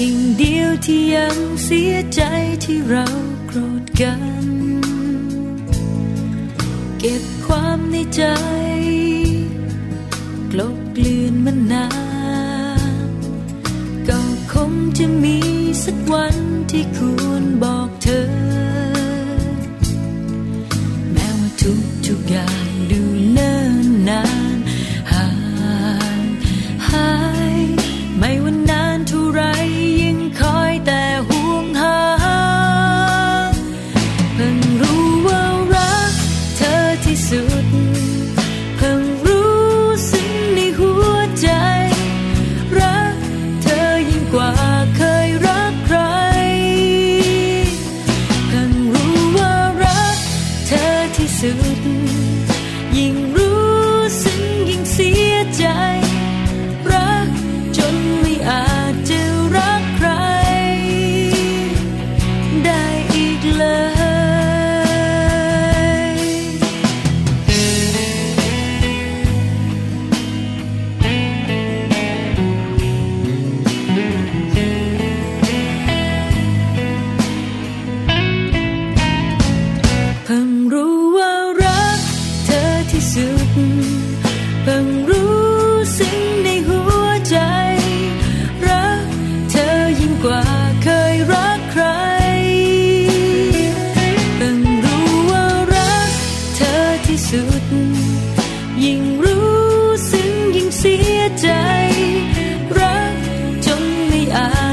สิ่งเดียวที่ยังเสียใจที่เราโกรธกัน เก็บความในใจ กลบเกลื่อนมันนานก็คงจะมีสักวันที่ควรบอกเธอ แม้ว่าทุกทุกอย่าง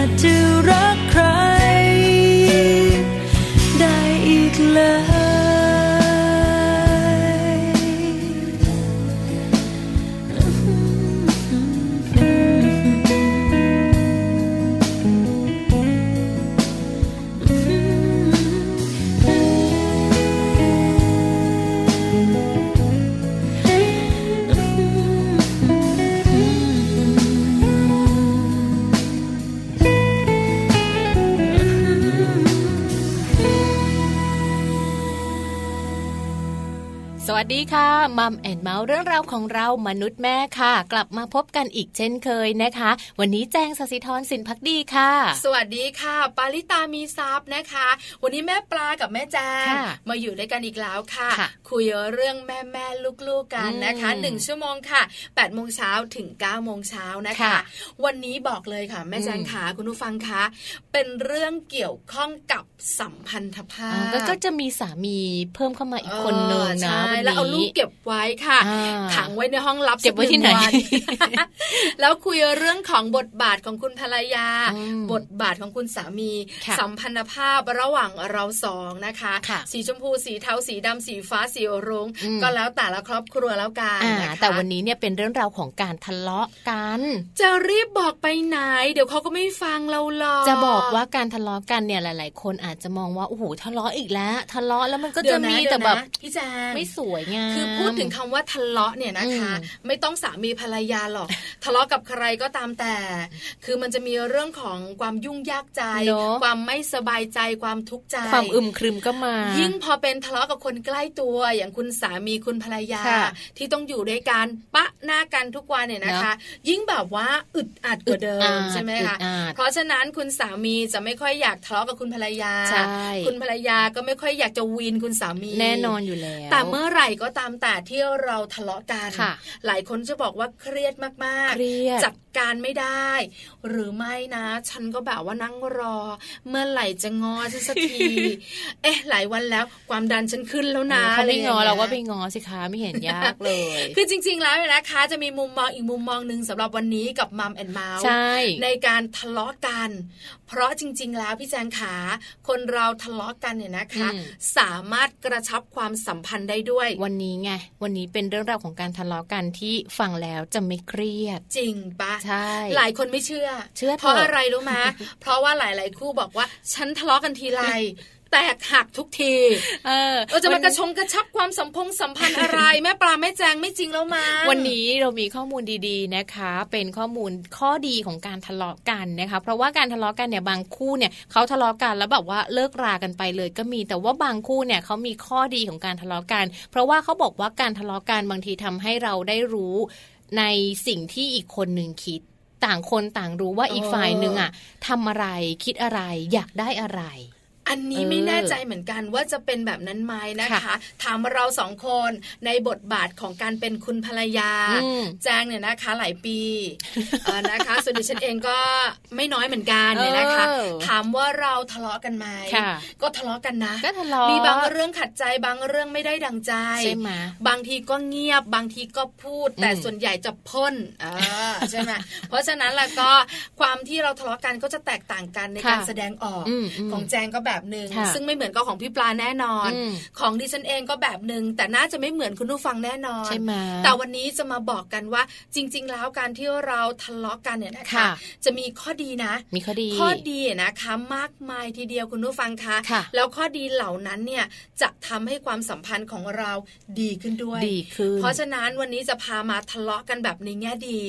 อ มัมแอนเมาส์เรื่องราวของเรามนุษย์แม่ค่ะ กลับมาพบกันอีกเช่นเคยนะคะ วันนี้แจงสศิธรสินพักดีค่ะ สวัสดีค่ะ ปาริตามีซับนะคะ วันนี้แม่ปลากับแม่แจงค่ะมาอยู่ด้วยกันอีกแล้วค่ะค่ะคุยเรื่องแม่แม่ลูกๆกันนะคะอืมหนึ่งชั่วโมงค่ะ8ปดโมงเช้าถึง9ก้าโมงเช้านะคะค่ะวันนี้บอกเลยค่ะ แม่แจงอืมขาคุณผู้ฟังคะเป็นเรื่องเกี่ยวข้องกับสัมพันธภาอ่าพก็ก็จะมีสามีเพิ่มเข้ามาอีกคนนึงเออนะใช่วันและนี้เอาลูกเก็บไว้ค่ะ ขังไว้ในห้องลับเก็บไว้ที่ไหนแล้วคุยเรื่องของบทบาทของคุณภรรยา บทบาทของคุณสามี สัมพันธภาพระหว่างเราสองนะคะสีชมพูสีเทาสีดำสีฟ้าสีรุ้งก็แล้วแต่ละครอบครัวแล้วกันนะคะแต่วันนี้เนี่ยเป็นเรื่องราวของการทะเลาะกัน จะรีบบอกไปไหน เดี๋ยวเขาก็ไม่ฟังเราหรอกจะบอกว่าการทะเลาะกันเนี่ยหลาย ๆ คนอาจจะมองว่าโอ้โหทะเลาะอีกแล้ว ทะเลาะแล้วมันก็จะมีแต่แบบพี่แจงไม่สวยงามคือพูดถึงคำว่าทะเลาะเนี่ยนะคะ ไม่ต้องสามีภรรยาหรอก ทะเลาะกับใครก็ตามแต่ คือมันจะมีเรื่องของความยุ่งยากใจ ความไม่สบายใจความทุกข์ใจ ความอึมครึมก็มา ยิ่งพอเป็นทะเลาะกับคนใกล้ตัวอย่างคุณสามีคุณภรรยา ที่ต้องอยู่ด้วยกันปะหน้ากันทุกวันเนี่ยนะคะ ยิ่งแบบว่าอึดอัดกว่าเดิมใช่ไหมคะเพราะฉะนั้นคุณสามีจะไม่ค่อยอยากทะเลาะกับคุณภรรยา คุณภรรยาก็ไม่ค่อยอยากจะวีนคุณสามีแน่นอนอยู่แล้วแต่เมื่อไหร่ก็ตามแต่ที่เราทะเลาะกัน หลายคนจะบอกว่าเครียดมากๆจัดการไม่ได้ หรือไม่นะ ฉันก็แบบว่านั่งรอ เมื่อไหร่จะงอฉันสักที เอ๊ะ หลายวันแล้วความดันฉันขึ้นแล้วนะเขาไม่งอเราก็ไปงอสิคะไม่เห็นยากเลย คือจริง ๆ แล้วนะคะจะมีมุมมองอีกมุมมองหนึ่งสำหรับวันนี้กับมัมแอนเมาส์ในการทะเลาะกัน เพราะจริง ๆ แล้วพี่แจงขาคนเราทะเลาะกันเนี่ยนะคะ สามารถกระชับความสัมพันธ์ได้ด้วยวันนี้ไง วันนี้เป็นเรื่องราวของการทะเลาะกันที่ฟังแล้วจะไม่เครียด จริงปะใช่หลายคนไม่เชื่อ เชื่อเพราะอะไรรู้ไหมเพราะว่าหลาย ๆ คู่บอกว่าฉันทะเลาะกันทีไร แตกหักทุกที เออเราจะมากระชงกระชับความสัมพงสัมพันธ์อะไร แม่ปลาแม่แจงไม่จริงแล้วมาวันนี้เรามีข้อมูลดีๆนะคะ เป็นข้อมูลข้อดีของการทะเลาะกันนะคะ เพราะว่าการทะเลาะกันเนี่ยบางคู่เนี่ยเขาทะเลาะกันแล้วแบบว่าเลิกรากันไปเลยก็มี แต่ว่าบางคู่เนี่ยเขามีข้อดีของการทะเลาะกัน เพราะว่าเขาบอกว่าการทะเลาะกันบางทีทำให้เราได้รู้ในสิ่งที่อีกคนหนึ่งคิดต่างคนต่างรู้ว่าอีกฝ่ายหนึ่งอะทำอะไรคิดอะไรอยากได้อะไร อันนี้ไม่แน่ใจเหมือนกันว่าจะเป็นแบบนั้นไหมนะคะถามเราสองคนในบทบาทของการเป็นคุณภรรยา แจ้งเนี่ยนะคะ หลายปีนะคะส่วนดิฉันเองก็ไม่น้อยเหมือนกันเนี่ยนะคะ ถามว่าเราทะเลาะกันไหมก็ทะเลาะกันนะก็ทะเลาะมีบางเรื่องขัดใจบางเรื่องไม่ได้ดังใจใช่ไหมบางทีก็เงียบบางทีก็พูด แต่ส่วนใหญ่จะพ่นใช่ไหมเพราะฉะนั้นแล้วก็ความที่เราทะเลาะกันก็จะแตกต่างกันในการแสดงออกของแจงก็แบบแบบหนึ่งซึ่งไม่เหมือนกับของพี่ปลาแน่นอน ของดิฉันเองก็แบบหนึ่งแต่น่าจะไม่เหมือนคุณผู้ฟังแน่นอนใช่ไหมแต่วันนี้จะมาบอกกันว่าจริง ๆ แล้วการที่เราทะเลาะกันเนี่ยนะคะ จะมีข้อดีนะ มีข้อดีข้อดีนะคะมากมายทีเดียวคุณผู้ฟังคะแล้วข้อดีเหล่านั้นเนี่ยจะทำให้ความสัมพันธ์ของเราดีขึ้นด้วยดีขึ้นเพราะฉะนั้นวันนี้จะพามาทะเลาะกันแบบในแง่ดี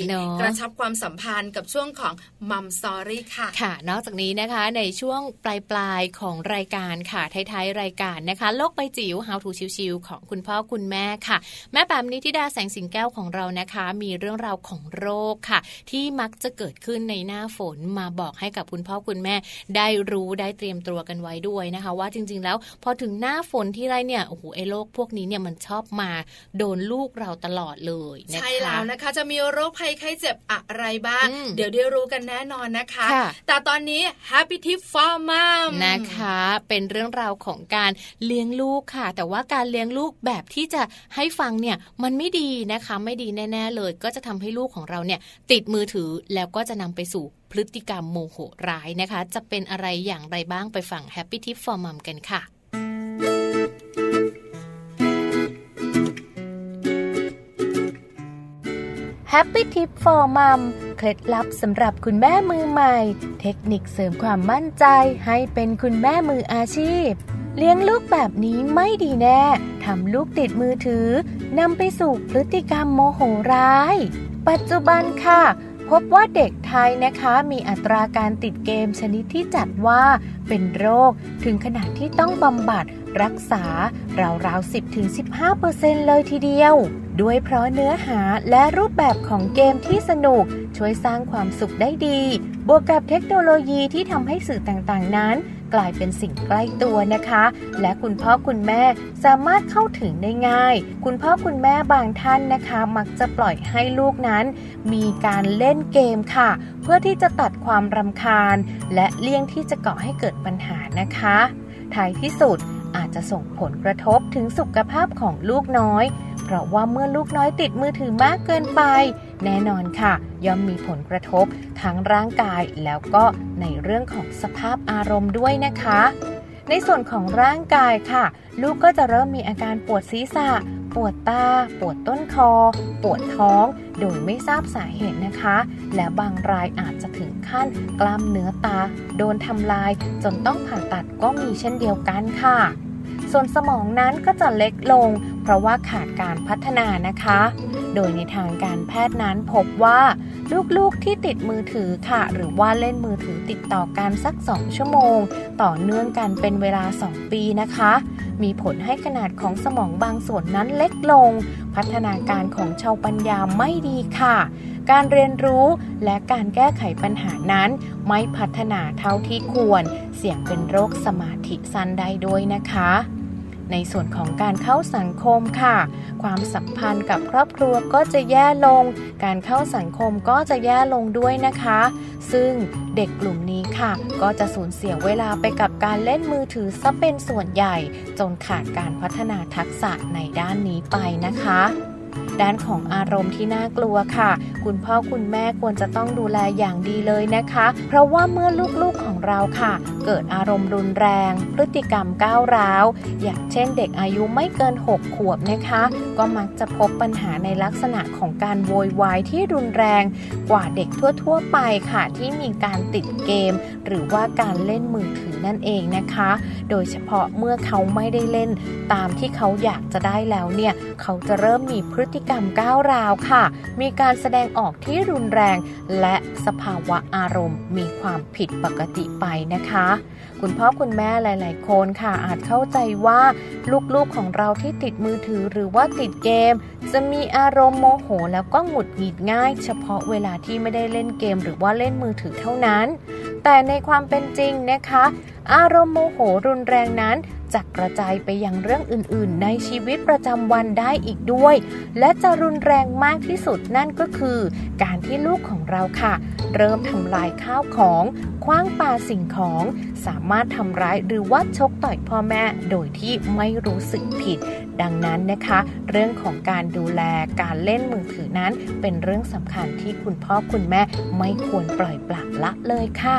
กระชับความสัมพันธ์กับช่วงของมัมสอรี่ค่ะค่ะ นอกจากนี้นะคะในช่วงปลายๆของรายการค่ะท้ายๆรายการนะคะ โลกใบจิ๋ว How to ชิวๆของคุณพ่อคุณแม่ค่ะ แม่แปมนิธิดาแสงสิงแก้วของเรานะคะ มีเรื่องราวของโรคค่ะ ที่มักจะเกิดขึ้นในหน้าฝนมาบอกให้กับคุณพ่อคุณแม่ ได้รู้ได้เตรียมตัวกันไว้ด้วยนะคะ ว่าจริงๆ แล้วพอถึงหน้าฝนที่ไรเนี่ยโอ้โหไอ้โรคพวกนี้เนี่ยมันชอบมาโดนลูกเราตลอดเลยนะคะใช่แล้วนะคะจะมีโรคภัยไข้เจ็บอะไรบ้าง เดี๋ยวได้รู้กันแน่นอนนะคะ แต่ตอนนี้ Happy Tip for Mom นะคะเป็นเรื่องราวของการเลี้ยงลูกค่ะ แต่ว่าการเลี้ยงลูกแบบที่จะให้ฟังเนี่ยมันไม่ดีนะคะ ไม่ดีแน่ ๆ เลย ก็จะทำให้ลูกของเราเนี่ยติดมือถือแล้วก็จะนำไปสู่พฤติกรรมโมโหร้ายนะคะ จะเป็นอะไรอย่างไรบ้างไปฟัง Happy Tip for Mom กันค่ะ Happy Tip for Mom เคล็ดลับสำหรับคุณแม่มือใหม่ เทคนิคเสริมความมั่นใจให้เป็นคุณแม่มืออาชีพ เลี้ยงลูกแบบนี้ไม่ดีแน่ทำลูกติดมือถือนำไปสู่พฤติกรรมโมโหร้าย ปัจจุบันค่ะพบว่าเด็กไทยนะคะมีอัตราการติดเกมชนิดที่จัดว่าเป็นโรคถึงขนาดที่ต้องบำบัดรักษาราวๆ 10-15%เลยทีเดียว ด้วยเพราะเนื้อหาและรูปแบบของเกมที่สนุก ช่วยสร้างความสุขได้ดี บวกกับเทคโนโลยีที่ทำให้สื่อต่างๆนั้น กลายเป็นสิ่งใกล้ตัวนะคะ และคุณพ่อคุณแม่สามารถเข้าถึงได้ง่าย คุณพ่อคุณแม่บางท่านนะคะ มักจะปล่อยให้ลูกนั้น มีการเล่นเกมค่ะ เพื่อที่จะตัดความรำคาญ และเลี่ยงที่จะก่อให้เกิดปัญหานะคะท้ายที่สุดอาจจะส่งผลกระทบถึงสุขภาพของลูกน้อย เพราะว่าเมื่อลูกน้อยติดมือถือมากเกินไป แน่นอนค่ะ ย่อมมีผลกระทบทั้งร่างกายแล้วก็ในเรื่องของสภาพอารมณ์ด้วยนะคะ ในส่วนของร่างกายค่ะ ลูกก็จะเริ่มมีอาการปวดศีรษะ ปวดตา ปวดต้นคอ ปวดท้อง โดยไม่ทราบสาเหตุนะคะ และบางรายอาจจะถึงขั้นกล้ามเนื้อตา โดนทำลายจนต้องผ่าตัดก็มีเช่นเดียวกันค่ะ ส่วนสมองนั้นก็จะเล็กลง เพราะว่าขาดการพัฒนานะคะ โดยในทางการแพทย์นั้นพบว่า ลูกๆที่ติดมือถือค่ะ หรือว่าเล่นมือถือติดต่อกันสัก 2 ชั่วโมง ต่อเนื่องกันเป็นเวลา 2 ปีนะคะ มีผลให้ขนาดของสมองบางส่วนนั้นเล็กลง พัฒนาการของชาวปัญญาไม่ดีค่ะ การเรียนรู้และการแก้ไขปัญหานั้น ไม่พัฒนาเท่าที่ควร เสี่ยงเป็นโรคสมาธิสั้นได้ด้วยนะคะ ในส่วนของการเข้าสังคมค่ะ ความสัมพันธ์กับครอบครัวก็จะแย่ลง การเข้าสังคมก็จะแย่ลงด้วยนะคะ ซึ่งเด็กกลุ่มนี้ค่ะ ก็จะสูญเสียเวลาไปกับการเล่นมือถือซะเป็นส่วนใหญ่ จนขาดการพัฒนาทักษะในด้านนี้ไปนะคะ ด้านของอารมณ์ที่น่ากลัวค่ะ คุณพ่อคุณแม่ควรจะต้องดูแลอย่างดีเลยนะคะ เพราะว่าเมื่อลูกๆของเราค่ะ เกิดอารมณ์รุนแรง พฤติกรรมก้าวร้าว อย่างเช่นเด็กอายุไม่เกิน 6 ขวบนะคะ ก็มักจะพบปัญหาในลักษณะของการโวยวายที่รุนแรง กว่าเด็กทั่วๆไปค่ะ ที่มีการติดเกม หรือว่าการเล่นมือถือนั่นเองนะคะ โดยเฉพาะเมื่อเขาไม่ได้เล่น ตามที่เขาอยากจะได้แล้วเนี่ย เขาจะเริ่มมีพฤติกรรมก้าวร้าวค่ะ มีการแสดงออกที่รุนแรง และสภาวะอารมณ์ มีความผิดปกติไปนะคะ คุณพ่อคุณแม่หลาย ๆ คนค่ะ อาจเข้าใจว่าลูก ๆ ของเราที่ติดมือถือหรือว่าติดเกม จะมีอารมณ์โมโห แล้วก็หงุดหงิดง่าย เฉพาะเวลาที่ไม่ได้เล่นเกม หรือว่าเล่นมือถือเท่านั้น แต่ในความเป็นจริงนะคะ อารมณ์โมโหรุนแรงนั้น จะกระจายไปยังเรื่องอื่นๆ ในชีวิตประจำวันได้อีกด้วย และจะรุนแรงมากที่สุดนั่นก็คือ การที่ลูกของเราค่ะ เริ่มทำลายข้าวของคว้างปาสิ่งของ สามารถทำร้ายหรือว่าชกต่อยพ่อแม่โดยที่ไม่รู้สึกผิดดังนั้นนะคะ เรื่องของการดูแลการเล่นมือถือนั้น เป็นเรื่องสำคัญที่คุณพ่อคุณแม่ไม่ควรปล่อยปละละเลยค่ะ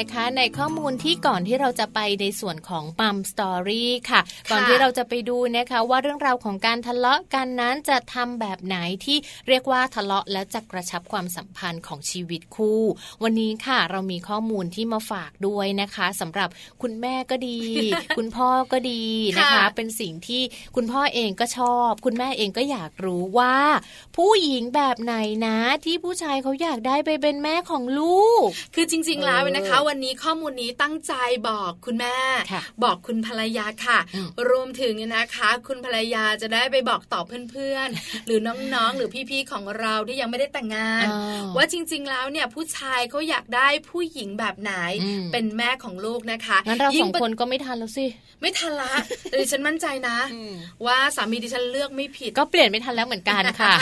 นนะคะ ในข้อมูลที่ก่อนที่เราจะไปในส่วนของปั๊มสตอรี่ค่ะ ก่อนที่เราจะไปดูนะคะ ว่าเรื่องราวของการทะเลาะกันนั้นจะทำแบบไหนที่เรียกว่าทะเลาะแล้วจะกระชับความสัมพันธ์ของชีวิตคู่ วันนี้ค่ะเรามีข้อมูลที่มาฝากด้วยนะคะสำหรับคุณแม่ก็ดี คุณพ่อก็ดีนะคะ เป็นสิ่งที่คุณพ่อเองก็ชอบ คุณแม่เองก็อยากรู้ว่า ผู้หญิงแบบไหนนะที่ผู้ชายเขาอยากได้ไปเป็นแม่ของลูก คือจริง ๆ แล้วนะคะวันนี้ข้อมูลนี้ตั้งใจบอกคุณแม่ค่ะบอกคุณภรรยาค่ะอืมรวมถึงนะคะ คุณภรรยาจะได้ไปบอกต่อเพื่อนๆ หรือน้องๆ หรือพี่ๆ ของเราที่ยังไม่ได้แต่งงานอ๋อว่าจริงๆ แล้วเนี่ยผู้ชายเขาอยากได้ผู้หญิงแบบไหนอืมเป็นแม่ของลูกนะคะงั้นเราสยิ่องคนก็ไม่ทันแล้วสิ ไม่ทันละแต่ดิฉันมั่นใจนะ ว่าสามีดิฉันเลือกไม่ผิด ก็เปลี่ยนไม่ทันแล้วเหมือนกันค่ะ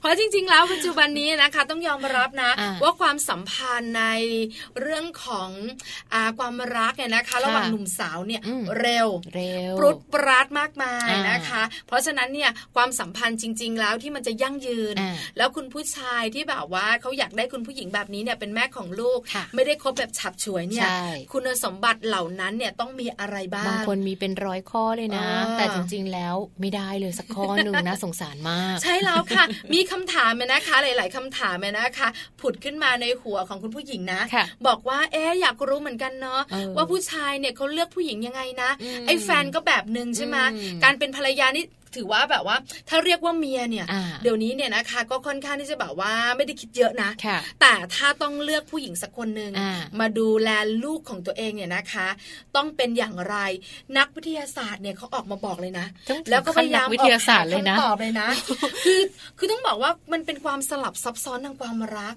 เพราะจริง ๆ แล้วปัจจุบันนี้นะคะ ต้องยอมรับนะอ่าว่าความสัมพันธ์ในเรื่องของอาความรักเนี่ยนะคะค่ะระหว่างหนุ่มสาวเนี่ยอืมเร็วเร็วปรุดปราดมากมายอ่านนะคะ เพราะฉะนั้นเนี่ยความสัมพันธ์จริง ๆ แล้วที่มันจะยั่งยืนอ่าแล้วคุณผู้ชายที่แบบว่าเขาอยากได้คุณผู้หญิงแบบนี้เนี่ยเป็นแม่ของลูกค่ะไม่ได้คบแบบฉับฉวยเนี่ยใช่คุณสมบัติเหล่านั้นเนี่ยต้องมีอะไรบ้างบางคนมีเป็นร้อยข้อเลยนะอ่าแต่จริง ๆ แล้วไม่ได้เลยสักข้อหนึ่งนะสงสารมาก ใช่แล้วค่ะ มีคำถามเนี่ยนะคะ หลาย ๆคำถามเนี่ยนะคะ ผุดขึ้นมาในหัวของคุณผู้หญิงนะค่ะบอกว่าเอ๊ะอยากรู้เหมือนกันเนาะเออว่าผู้ชายเนี่ยเขาเลือกผู้หญิงยังไงนะอืมไอ้แฟนก็แบบหนึ่งใช่ไหมอืมการเป็นภรรยานี่ ถือว่าแบบว่า ถ้าเรียกว่าเมียเนี่ยเดี๋ยวนี้เนี่ยนะคะ ก็ค่อนข้างที่จะแบบว่าไม่ได้คิดเยอะนะ แต่ถ้าต้องเลือกผู้หญิงสักคนหนึ่งมาดูแลลูกของตัวเองเนี่ยนะคะ ต้องเป็นอย่างไรนักวิทยาศาสตร์เนี่ยเขาออกมาบอกเลยนะ แล้วก็พยายามวิทยาศาสตร์เลยนะตอบเลยนะ คือคือต้องบอกว่ามันเป็นความสลับซับซ้อนทางความรัก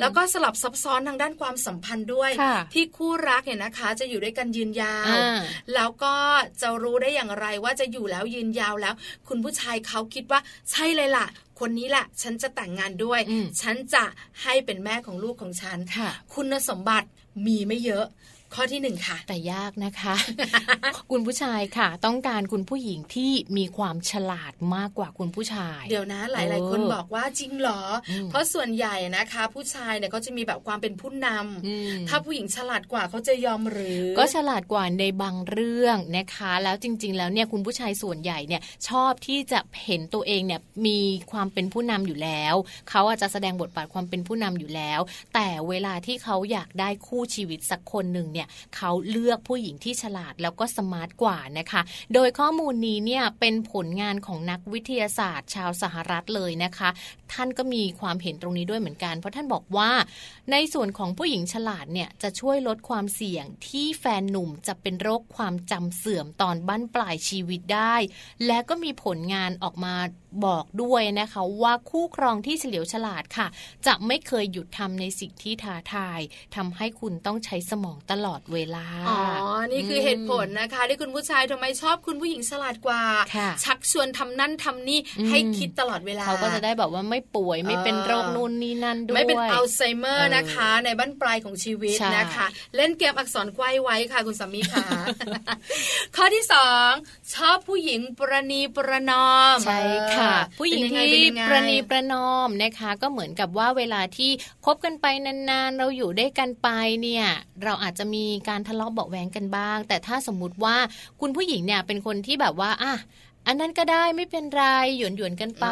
แล้วก็สลับซับซ้อนทางด้านความสัมพันธ์ด้วย ที่คู่รักเนี่ยนะคะ จะอยู่ด้วยกันยืนยาว แล้วก็จะรู้ได้อย่างไรว่าจะอยู่แล้วยืนยาวแล้วคุณผู้ชายเขาคิดว่าใช่เลยล่ะ คนนี้แหละฉันจะแต่งงานด้วย ฉันจะให้เป็นแม่ของลูกของฉัน คุณสมบัติมีไม่เยอะ ข้อที่หนึ่งค่ะ แต่ยากนะคะ คุณผู้ชายค่ะ ต้องการคุณผู้หญิงที่มีความฉลาดมากกว่าคุณผู้ชาย เดี๋ยวนะ หลาย ๆ คนบอกว่าจริงเหรอ เพราะส่วนใหญ่นะคะ ผู้ชายเนี่ยเขาจะมีแบบความเป็นผู้นำถ้าผู้หญิงฉลาดกว่าเขาจะยอมหรือ ก็ฉลาดกว่าในบางเรื่องนะคะ แล้วจริง ๆ แล้วเนี่ยคุณผู้ชายส่วนใหญ่เนี่ยชอบที่จะเห็นตัวเองเนี่ยมีความเป็นผู้นำอยู่แล้วเขาอาจจะแสดงบทบาทความเป็นผู้นำอยู่แล้ว แต่เวลาที่เขาอยากได้คู่ชีวิตสักคนหนึ่งเนี่ยเขาเลือกผู้หญิงที่ฉลาดแล้วก็สมาร์ทกว่านะคะ โดยข้อมูลนี้เนี่ยเป็นผลงานของนักวิทยาศาสตร์ ชาวสหรัฐเลยนะคะ ท่านก็มีความเห็นตรงนี้ด้วยเหมือนกัน เพราะท่านบอกว่า ในส่วนของผู้หญิงฉลาดเนี่ยจะช่วยลดความเสี่ยงที่แฟนหนุ่มจะเป็นโรคความจำเสื่อมตอนบั้นปลายชีวิตได้ และก็มีผลงานออกมาบอกด้วยนะคะว่าคู่ครองที่เฉลียวฉลาดค่ะ จะไม่เคยหยุดทำในสิ่งที่ท้าทายทำให้คุณต้องใช้สมองตลอดเวลา อ๋อ นี่คือเหตุผลนะคะ ที่คุณผู้ชายทำไมชอบคุณผู้หญิงฉลาดกว่า ชักชวนทำนั่นทำนี่ให้คิดตลอดเวลา เขาก็จะได้แบบว่าไม่ป่วยไม่เป็นโรคนู่นนี่นั่นด้วย ไม่เป็นอัลไซเมอร์นะคะ ในบั้นปลายของชีวิตนะคะ เล่นเกมอักษรควายไว้ค่ะ คุณสามีค่ะข้อที่สองชอบผู้หญิงประนีประนอมใช่ค่ะ ผู้หญิงที่ประนีประนอมนะคะ ก็เหมือนกับว่าเวลาที่คบกันไปนานๆ เราอยู่ด้วยกันไปเนี่ย เราอาจจะมีการทะเลาะเบาแหวงกันบ้าง แต่ถ้าสมมุติว่าคุณผู้หญิงเนี่ยเป็นคนที่แบบว่าอะอันนั้นก็ได้ไม่เป็นไรหยวนหยวนกันไป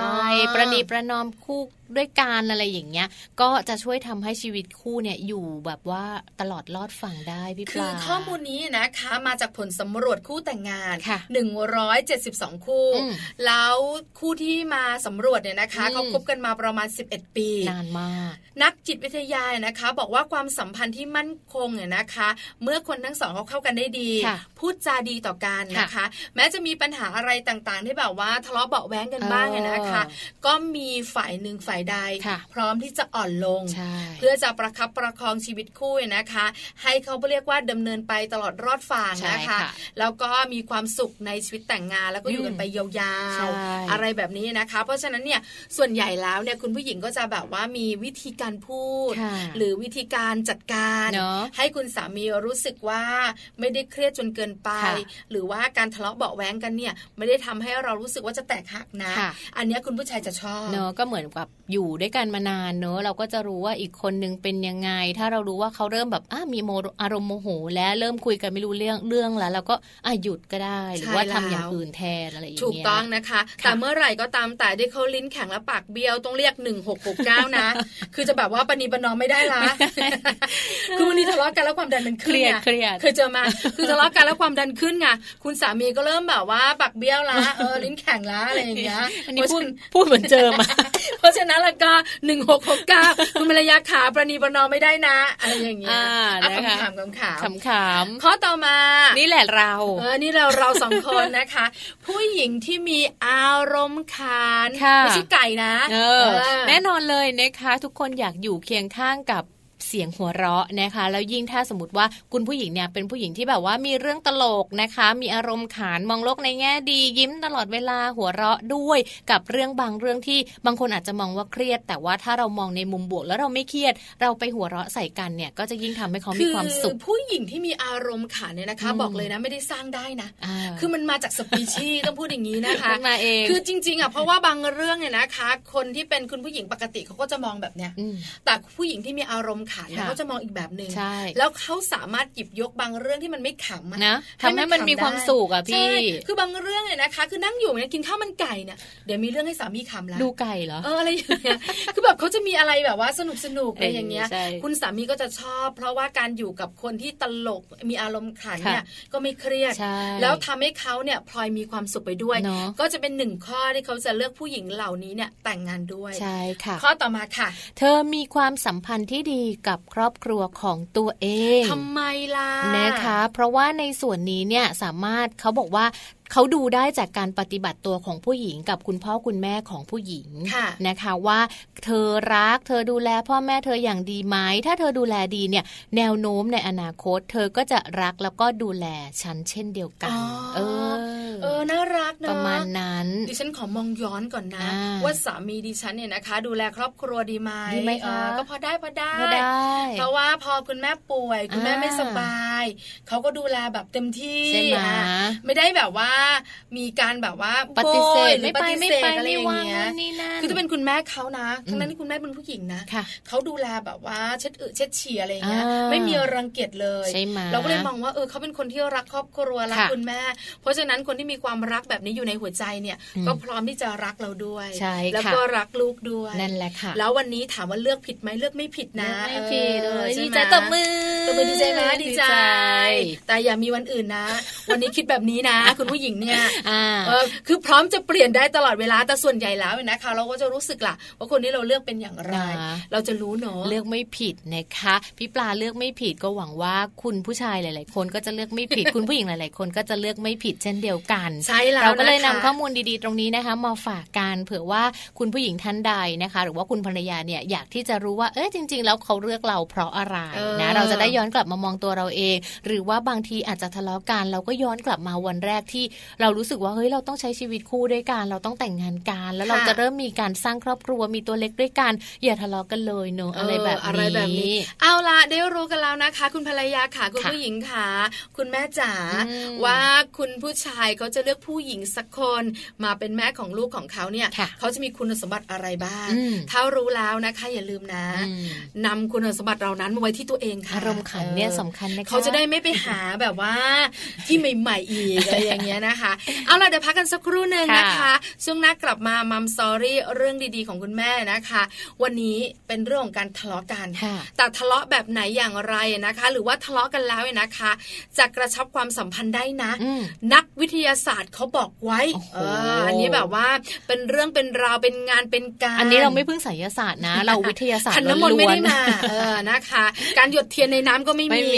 ประนีประนอมคู่ ด้วยการอะไรอย่างเงี้ย ก็จะช่วยทำให้ชีวิตคู่เนี่ยอยู่แบบว่าตลอดรอดฝั่งได้พี่ปลาคือข้อมูลนี้นะคะมาจากผลสำรวจคู่แต่งงานหนึ่งร้อยเจ็ดสิบสองคู่ แล้วคู่ที่มาสำรวจเนี่ยนะคะเขาคบกันมาประมาณสิบเอ็ดปีนานมาก นักจิตวิทยานะคะ บอกว่าความสัมพันธ์ที่มั่นคงเนี่ยนะคะ เมื่อคนทั้งสองเขาเข้ากันได้ดี พูดจาดีต่อกันนะคะ แม้จะมีปัญหาอะไรต่างๆ ที่แบบว่าทะเลาะเบาแว้งกันบ้างเนี่ยนะคะ ก็มีฝ่ายหนึ่งฝ่ายใด พร้อมที่จะอ่อนลง เพื่อจะประคับประคองชีวิตคู่นะคะ ให้เขาเรียกว่าดำเนินไปตลอดรอดฝั่งนะคะแล้วก็มีความสุขในชีวิตแต่งงานแล้วก็อยู่กันไปยาวๆอะไรแบบนี้นะคะ เพราะฉะนั้นเนี่ยส่วนใหญ่แล้วเนี่ยคุณผู้หญิงก็จะแบบว่ามีวิธีการพูด หรือวิธีการจัดการให้คุณสามีรู้สึกว่าไม่ได้เครียดจนเกินไป หรือว่าการทะเลาะเบาแว้งกันเนี่ยไม่ได้ทำให้เรารู้สึกว่าจะแตกหักนะ อันนี้คุณผู้ชายจะชอบเนาะก็เหมือนกับอยู่ด้วยกันมานานเนอะเราก็จะรู้ว่าอีกคนนึงเป็นยังไง ถ้าเรารู้ว่าเขาเริ่มแบบอะมีโมอารมณ์โมโห แล้วเริ่มคุยกันไม่รู้เรื่องเรื่องแล้วเราก็อะหยุดก็ได้หรือว่าทำอย่างอื่นแทนอะไรอย่างเงี้ยถูกต้องนะคะ แต่เมื่อไหร่ก็ตามแต่ที่เขาลิ้นแข็งและปากเบี้ยวต้องเรียกหนึ่งหกหกเก้านะ คือจะแบบว่าปณีปนอมไม่ได้ละคือวันนี้ทะเลาะกันแล้วความดันมันขึ้นเครียดเคยเจอมาคือทะเลาะกันแล้วความดันขึ้นไงคุณสามีก็เริ่มแบบว่าปากเบี้ยวละเออลิ้นแข็งละอะไรอย่างเงี้ยอันนี้พูดพูดเหมือนเจอมาเพราะฉะนั้นแล้วก็หนึ่งหกหกเก้าคุณภรรยาขาประนีประนอมไม่ได้นะอะไรอย่างเงี้ยคำถามคำถามคำถามข้อต่อมา นี่แหละเราเออนี่เราเราสองคนนะคะ ผู้หญิงที่มีอารมณ์ขันไม่ใช่ไก่นะแน่นอนเลยนะคะ ทุกคนอยากอยู่เคียงข้างกับ เสียงหัวเราะนะคะ แล้วยิ่งถ้าสมมติว่าคุณผู้หญิงเนี่ยเป็นผู้หญิงที่แบบว่ามีเรื่องตลกนะคะ มีอารมณ์ขานมองโลกในแง่ดี ยิ้มตลอดเวลาหัวเราะด้วย กับเรื่องบางเรื่องที่บางคนอาจจะมองว่าเครียด แต่ว่าถ้าเรามองในมุมบวก แล้วเราไม่เครียด เราไปหัวเราะใส่กันเนี่ยก็จะยิ่งทำให้เขามีความสุขผู้หญิงที่มีอารมณ์ขานเนี่ยนะคะ บอกเลยนะไม่ได้สร้างได้นะ คือมันมาจากสปีชีส์ต้องพูดอย่างนี้นะคะมาเองคือจริงๆอะเพราะว่าบางเรื่องเนี่ยนะคะ คนที่เป็นคุณผู้หญิงปกติเขาก็จะมองแบบเนี้ยแต่ผู้หญิงที่มีอารมณ์ขขันเขาจะมองอีกแบบหนึ่งใช่แล้วเขาสามารถหยิบยกบางเรื่องที่มันไม่ขำนะทำให้มันมีความสุขอะพี่คือบางเรื่องเนี่ยนะคะ คือนั่งอยู่เนี่ยกินข้าวมันไก่เนี่ยเดี๋ยวมีเรื่องให้สามีขำแล้วดูไก่เหรอเอออะไรอย่างเงี้ยคือแบบเขาจะมีอะไรแบบว่าสนุกสนุกอะไรอย่างเงี้ย คุณสามีก็จะชอบ เพราะว่าการอยู่กับคนที่ตลกมีอารมณ์ขันเนี่ยก็ไม่เครียดแล้วทำให้เขาเนี่ยพลอยมีความสุขไปด้วย ก็จะเป็นหนึ่งข้อที่เขาจะเลือกผู้หญิงเหล่านี้เนี่ยแต่งงานด้วยใช่ค่ะข้อต่อมาค่ะ เธอมีความสัมพันธ์ที่ดีกับครอบครัวของตัวเองทำไมล่ะนะคะ เพราะว่าในส่วนนี้เนี่ยสามารถเขาบอกว่า เขาดูได้จากการปฏิบัติตัวของผู้หญิงกับคุณพ่อคุณแม่ของผู้หญิงนะคะว่าเธอรักเธอดูแลพ่อแม่เธออย่างดีไหมถ้าเธอดูแลดีเนี่ยแนวโน้มในอนาคต เธอก็จะรักแล้วก็ดูแลฉันเช่นเดียวกัน เออ เออน่ารักนะประมาณนั้น ดิฉันขอมองย้อนก่อนนะ ว่าสามีดิฉันเนี่ยนะคะ ดูแลครอบครัวดีไหมดีไหมคะก็พอได้พอได้พอได้เพราะว่าพอคุณแม่ป่วย คุณแม่ไม่สบาย เขาก็ดูแลแบบเต็มที่ ไม่ได้แบบว่ามีการแบบว่าปฏิเสธหรือปฏิเสธอะไรอย่างเงี้ยคือจะเป็นคุณแม่เขานะทั้งนั้นที่คุณแม่เป็นผู้หญิงนะเขาดูแลแบบว่าเช็ดอึเช็ดฉี่อะไรอย่างเงี้ยไม่มีรังเกียจเลยเราก็เลยมองว่าเออเขาเป็นคนที่รักครอบครัวรักคุณแม่ เพราะฉะนั้นคนที่มีความรักแบบนี้อยู่ในหัวใจเนี่ย ก็พร้อมที่จะรักเราด้วยแล้วก็รักลูกด้วยนั่นแหละค่ะ แล้ววันนี้ถามว่าเลือกผิดไหมเลือกไม่ผิดนะไม่ผิดเลยดีใจตบมือตบมือดีใจไหมดีใจ แต่อย่ามีวันอื่นนะ วันนี้คิดแบบนี้นะ คุณผู้หญิงเนี่ยคือพร้อมจะเปลี่ยนได้ตลอดเวลาแต่ส่วนใหญ่แล้วนะคะ เราก็จะรู้สึกล่ะ ว่าคนที่เราเลือกเป็นอย่างไร เราจะรู้เนาะเลือกไม่ผิดนะคะพี่ปลาเลือกไม่ผิดก็หวังว่าคุณผู้ชายหลาย ๆ คนก็จะเลือกไม่ผิดคุณผู้หญิงหลาย ๆ คนก็จะเลือกไม่ผิดเช่นเดียวกันใช่แล้วเราก็เลยนำข้อมูลดีๆ ตรงนี้นะคะ มาฝากกันเผื่อว่าคุณผู้หญิงท่านใดนะคะ หรือว่าคุณภรรยาเนี่ยอยากที่จะรู้ว่าเออจริง ๆ แล้วเขาเลือกเราเพราะอะไรนะเราจะได้ย้อนกลับมามองตัวเราเอง หรือว่าบางทีอาจจะทะเลาะกันเราก็ย้อนกลับมาวันแรกที่เรารู้สึกว่าเฮ้ยเราต้องใช้ชีวิตคู่ด้วยกัน เราต้องแต่งงานกัน แล้วเราจะเริ่มมีการสร้างครอบครัวมีตัวเล็กด้วยกันอย่าทะเลาะกันเลยเนอะอะไรแบบนี้ เอาละได้รู้กันแล้วนะคะ คุณภรรยาค่ะคุณผู้หญิงค่ะคุณแม่จ๋าว่าคุณผู้ชายเขาจะเลือกผู้หญิงสักคนมาเป็นแม่ของลูกของเขาเนี่ยเขาจะมีคุณสมบัติอะไรบ้างถ้ารู้แล้วนะคะอย่าลืมนะนำคุณสมบัติเรานั้นมาไว้ที่ตัวเองค่ะอารมณ์ขันเนี่ยสำคัญนะคะเขาจะได้ไม่ไปหาแบบว่าที่ใหม่ ๆ อีกอะไรอย่างเงี้ยนะคะ เอาล่ะเดี๋ยวพักกันสักครู่หนึ่งนะคะช่วงหน้ากลับมามัมสอรี่เรื่องดีๆของคุณแม่นะคะ วันนี้เป็นเรื่องของการทะเลาะกันแต่ทะเลาะแบบไหนอย่างไรนะคะ หรือว่าทะเลาะกันแล้วนะคะ จะกระชับความสัมพันธ์ได้นะ นักวิทยาศาสตร์เขาบอกไว้อันนี้แบบว่าเป็นเรื่องเป็นราวเป็นงานเป็นการ อันนี้เราไม่พึ่งไสยศาสตร์นะ เราวิทยาศาสตร์ขันน้ำมนต์ไม่ได้มาเออนะคะ การหยดเทียนในน้ำก็ไม่มี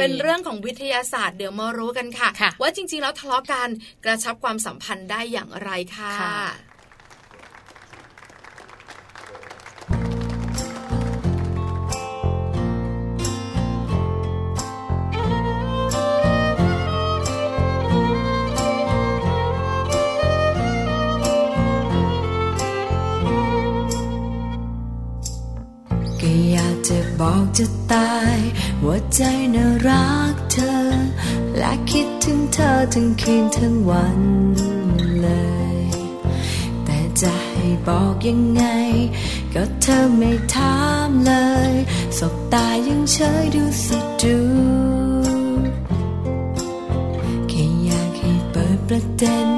เป็นเรื่องของวิทยาศาสตร์เดี๋ยวมารู้กันค่ะ ว่าจริง ๆ แล้วทะเลาะกันกระชับความสัมพันธ์ได้อย่างไรค่ะ จะบอกจะตายว่าใจน่ารักเธอ และคิดถึงเธอทั้งคืนทั้งวันเลย แต่จะให้บอกยังไง ก็เธอไม่ถามเลย สบตายังเฉยดูสิดูแค่อยากให้เปิดประเด็น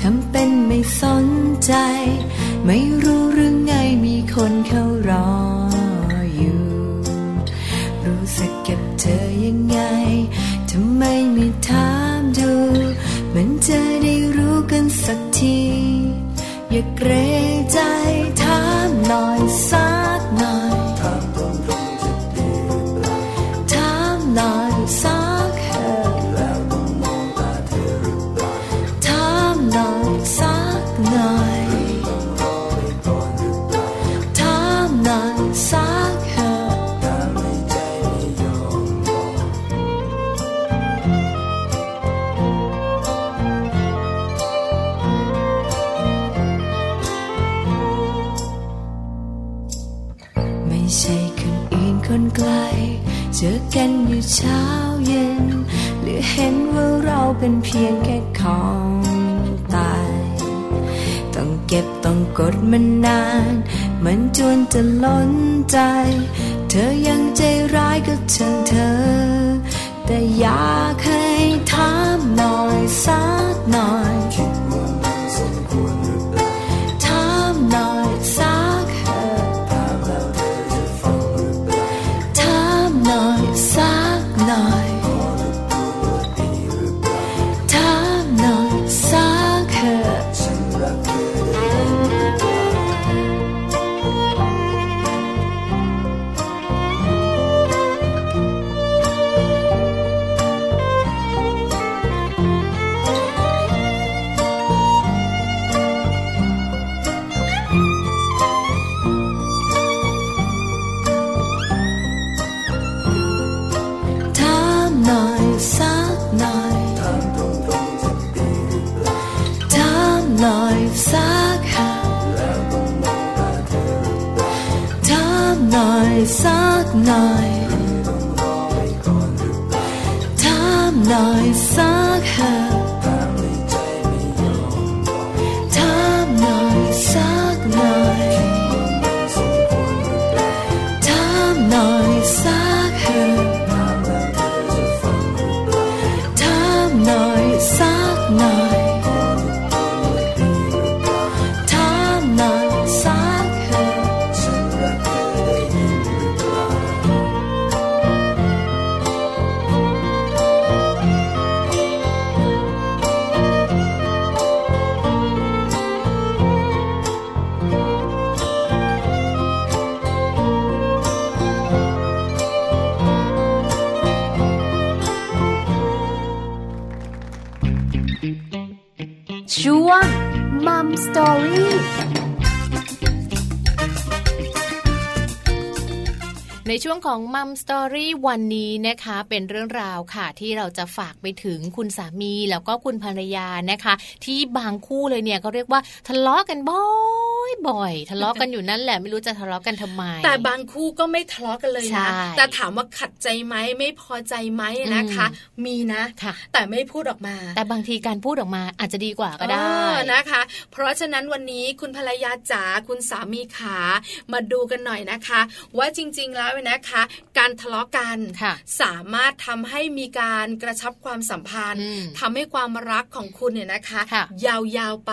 ทำเป็นไม่สนใจ ไม่รู้หรือไงมีคนเขารอ รู้สึกกับเธอยังไงทำไมไม่ถามดู มันจะได้รู้กันสักที อย่าเกรงใจถามหน่อยสัก เช้าเย็น หรือเห็นว่าเราเป็นเพียงแค่ของตาย ต้องเก็บต้องกดมันนาน มันจนจะล้นใจ เธอยังใจร้ายก็ช่างเธอ แต่อยากให้ถามหน่อยสักหน่อย หน่อยสักห ของมัมสตอรี่วันนี้นะคะ เป็นเรื่องราวค่ะ ที่เราจะฝากไปถึงคุณสามีแล้วก็คุณภรรยานะคะ ที่บางคู่เลยเนี่ยก็เรียกว่าทะเลาะกันบ่อยบ่อยทะเลาะกันอยู่นั่นแหละไม่รู้จะทะเลาะกันทำไม แต่บางคู่ก็ไม่ทะเลาะกันเลยใช่นะแต่ถามว่าขัดใจไหมไม่พอใจไหมนะคะ มีนะค่ะ แต่ไม่พูดออกมา แต่บางทีการพูดออกมาอาจจะดีกว่าก็ได้เออนะคะ เพราะฉะนั้นวันนี้คุณภรรยาจ๋าคุณสามีขามาดูกันหน่อยนะคะ ว่าจริง ๆ แล้วเนี่ยนะคะการทะเลาะกันค่ะสามารถทำให้มีการกระชับความสัมพันธ์อืมทำให้ความรักของคุณเนี่ยนะคะค่ะยาวๆไป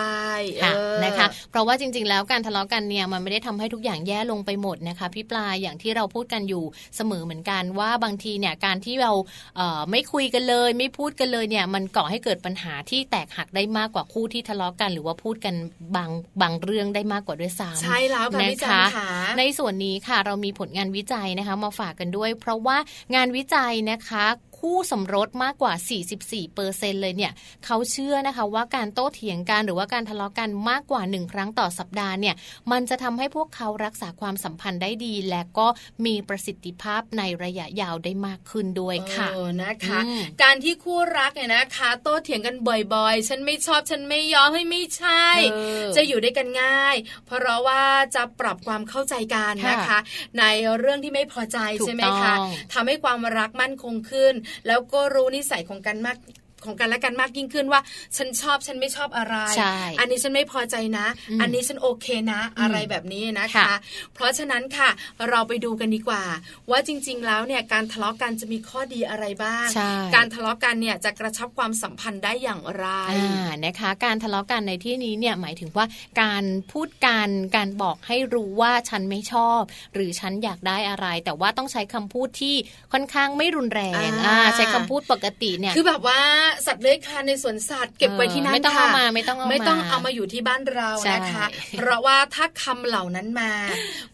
ค่ะเออนะคะ เพราะว่าจริง ๆ แล้วการทะเลาะกันเนี่ยมันไม่ได้ทำให้ทุกอย่างแย่ลงไปหมดนะคะพี่ปลาอย่างที่เราพูดกันอยู่เสมอเหมือนกันว่าบางทีเนี่ยการที่เราเอ่อไม่คุยกันเลย ไม่พูดกันเลยเนี่ยมันก่อให้เกิดปัญหาที่แตกหักได้มากกว่าคู่ที่ทะเลาะกัน หรือว่าพูดกันบางบางเรื่องได้มากกว่าด้วยซ้ำใช่แล้วค่ะพี่นะจันคะค่ะในส่วนนี้ค่ะเรามีผลงานวิจัยนะคะมาฝากกันด้วย เพราะว่างานวิจัยนะคะ คู่สมรสมากกว่า 44เปอร์เซ็นเลยเนี่ยเขาเชื่อนะคะว่าการโต้เถียงกันหรือว่าการทะเลาะกันมากกว่า1ครั้งต่อสัปดาห์เนี่ยมันจะทำให้พวกเขารักษาความสัมพันธ์ได้ดี และก็มีประสิทธิภาพในระยะยาวได้มากขึ้นด้วยค่ะเออนะคะอืมการที่คู่รักเนี่ยนะคะ โต้เถียงกันบ่อยๆ ฉันไม่ชอบฉันไม่ยอมให้ยไม่ใช่เออจะอยู่ด้วยกันง่าย เพราะว่าจะปรับความเข้าใจกันนะคะค่ะในเรื่องที่ไม่พอใจถูกใช่ไหมคะต้องทำให้ความรักมั่นคงขึ้นแล้วก็รู้นิสัยของกันมาก ของกันและกันมากยิ่งขึ้นว่า ฉันชอบฉันไม่ชอบอะไรใช่อันนี้ฉันไม่พอใจนะอืมอันนี้ฉันโอเคนะ อะไรแบบนี้นะคะค่ะเพราะฉะนั้นค่ะเราไปดูกันดีกว่า ว่าจริง ๆ แล้วเนี่ยการทะเลาะกันจะมีข้อดีอะไรบ้างใช่การทะเลาะกันเนี่ยจะกระชับความสัมพันธ์ได้อย่างไรอ่านะคะ การทะเลาะกันในที่นี้เนี่ยหมายถึงว่าการพูดกันการบอกให้รู้ว่าฉันไม่ชอบ หรือฉันอยากได้อะไร แต่ว่าต้องใช้คำพูดที่ค่อนข้างไม่รุนแรงอ่าอ่าใช้คำพูดปกติเนี่ยคือแบบว่าสัตว์เลื้อยคลานในสวนสัตว์เก็บไว้ที่นั่นไม่ต้องค่ะเอามาไม่ต้องเอามาไม่ต้องเอามาอยู่ที่บ้านเราใช่นะคะ เพราะว่าถ้าคำเหล่านั้นมา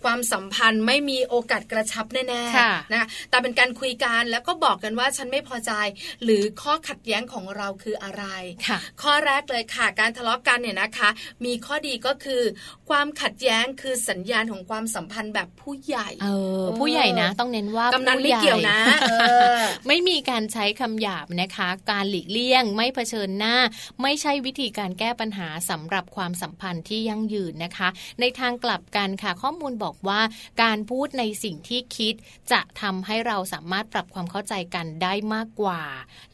ความสัมพันธ์ไม่มีโอกาสกระชับแน่ค่ะๆนะคะแต่เป็นการคุยกันแล้วก็บอกกันว่าฉันไม่พอใจ หรือข้อขัดแย้งของเราคืออะไรค่ะข้อแรกเลยค่ะ การทะเลาะกันเนี่ยนะคะ มีข้อดีก็คือ ความขัดแย้งคือสัญญาณของความสัมพันธ์แบบผู้ใหญ่เออผู้ใหญ่นะ ต้องเน้นว่ากำนันผู้ไม่ใหญ่เกี่ยวนะเออไม่มีการใช้คำหยาบนะคะ การหลีกเลี่ยง ไม่เผชิญหน้า ไม่ใช่วิธีการแก้ปัญหาสำหรับความสัมพันธ์ที่ยั่งยืนนะคะ ในทางกลับกันค่ะ ข้อมูลบอกว่าการพูดในสิ่งที่คิด จะทำให้เราสามารถปรับความเข้าใจกันได้มากกว่า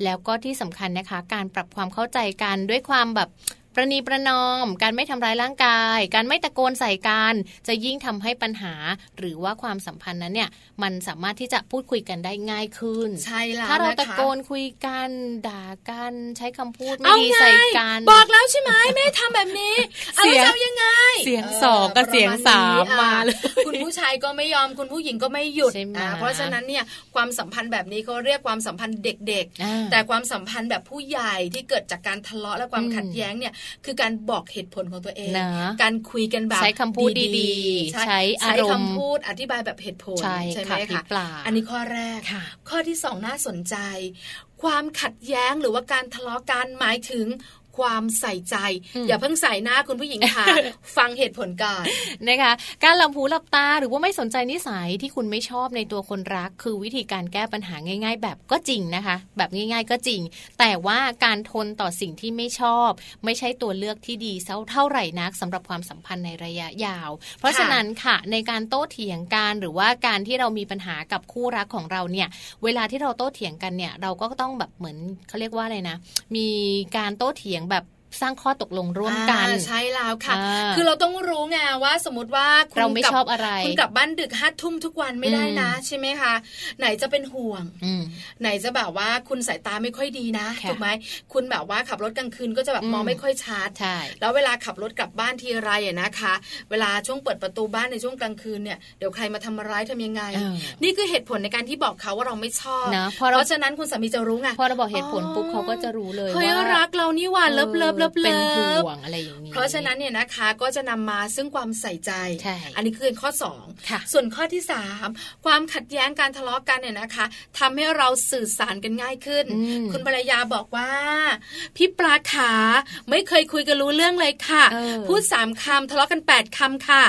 แล้วก็ที่สำคัญนะคะ การปรับความเข้าใจกันด้วยความแบบ ประนีประนอม การไม่ทำร้ายร่างกาย การไม่ตะโกนใส่กัน จะยิ่งทำให้ปัญหา หรือว่าความสัมพันธ์นั้นเนี่ย มันสามารถที่จะพูดคุยกันได้ง่ายขึ้น ใช่แล้วถ้าเรานะคะตะโกนคุยกัน ด่ากัน ใช้คำพูดไม่ดีใส่กัน บอกแล้วใช่ไหมไม่ให้ทำแบบนี้เอาเสียงแล้วจะเอายังไง เสียงสองกับเสียงสามประณนี้มาเลยอะคุณผู้ชายก็ไม่ยอมคุณผู้หญิงก็ไม่หยุดใช่ไหมอะเพราะฉะนั้นเนี่ยความสัมพันธ์แบบนี้เขาเรียกความสัมพันธ์เด็กอ่าๆแต่ความสัมพันธ์แบบผู้ใหญ่ที่เกิดจากการทะเลาะและความอืมขัดแย้งเนี่ยคือการบอกเหตุผลของตัวเองนะการคุยกันแบบใช้คำพูดดีๆๆใช้อารมณ์ใช้คำพูดอธิบายแบบเหตุผลใช่ไหมค่ะพี่คะปลาอันนี้ข้อแรกค่ะข้อที่สองน่าสนใจ ความขัดแย้งหรือว่าการทะเลาะกันหมายถึง ความใส่ใจอืมอย่าเพิ่งใส่หน้าคุณผู้หญิงค่ะ ฟังเหตุผลก่อนนะคะ การหลับหูหลับตาหรือว่าไม่สนใจนิสัยที่คุณไม่ชอบในตัวคนรัก คือวิธีการแก้ปัญหาง่าย ๆ แบบก็จริงนะคะ แบบง่าย ๆ ก็จริง แต่ว่าการทนต่อสิ่งที่ไม่ชอบ ไม่ใช่ตัวเลือกที่ดีเท่าเท่าไหร่นักสำหรับความสัมพันธ์ในระยะยาว เพราะฉะนั้นค่ะในการโต้เถียงกันหรือว่าการที่เรามีปัญหากับคู่รักของเราเนี่ย เวลาที่เราโต้เถียงกันเนี่ย เราก็ต้องแบบเหมือนเขาเรียกว่าอะไรนะ มีการโต้เถียงแบบ สร้างข้อตกลงร่วมกันอ่าใช่แล้วค่ะอ่าคือเราต้องรู้ไงว่าสมมติว่าคุณเราไม่กลัชอบอะไร คุณกลับบ้านดึกห้าทุ่มทุกวันไม่ได้นะอืมใช่ไหมคะไหนจะเป็นห่วงอืมไหนจะแบบว่าคุณสายตาไม่ค่อยดีนะค่ะถูกไหมคุณแบบว่าขับรถกลางคืนก็จะแบบอืมมองไม่ค่อยชัดใช่แล้วเวลาขับรถกลับบ้านทีไรอะนะคะ เวลาช่วงเปิดประตูบ้านในช่วงกลางคืนเนี่ยเดี๋ยวใครมาทำร้ายทำยังไงเออนี่คือเหตุผลในการที่บอกเขาว่าเราไม่ชอบนะพเพอเราราะฉะนั้นคุณสามีจะรู้ไงพอเราบอกเหตุผลอ๋อปุ๊บเขาก็จะรู้เลยเฮ้ยว่ารักเรานี่หว่าเลิฟเลิฟเลิฟเป็นห่วงอะไรอย่างนี้เพราะฉะนั้นเนี่ยนะคะก็จะนำมาซึ่งความใส่ใจใช่อันนี้คือข้อสองค่ะส่วนข้อที่สามความขัดแย้งการทะเลาะกันเนี่ยนะคะทำให้เราสื่อสารกันง่ายขึ้นอืมคุณภรรยาบอกว่า พี่ปลาขาไม่เคยคุยกันรู้เรื่องเลยค่ะเออพูดสามคำทะเลาะกันแปดคำค่ะ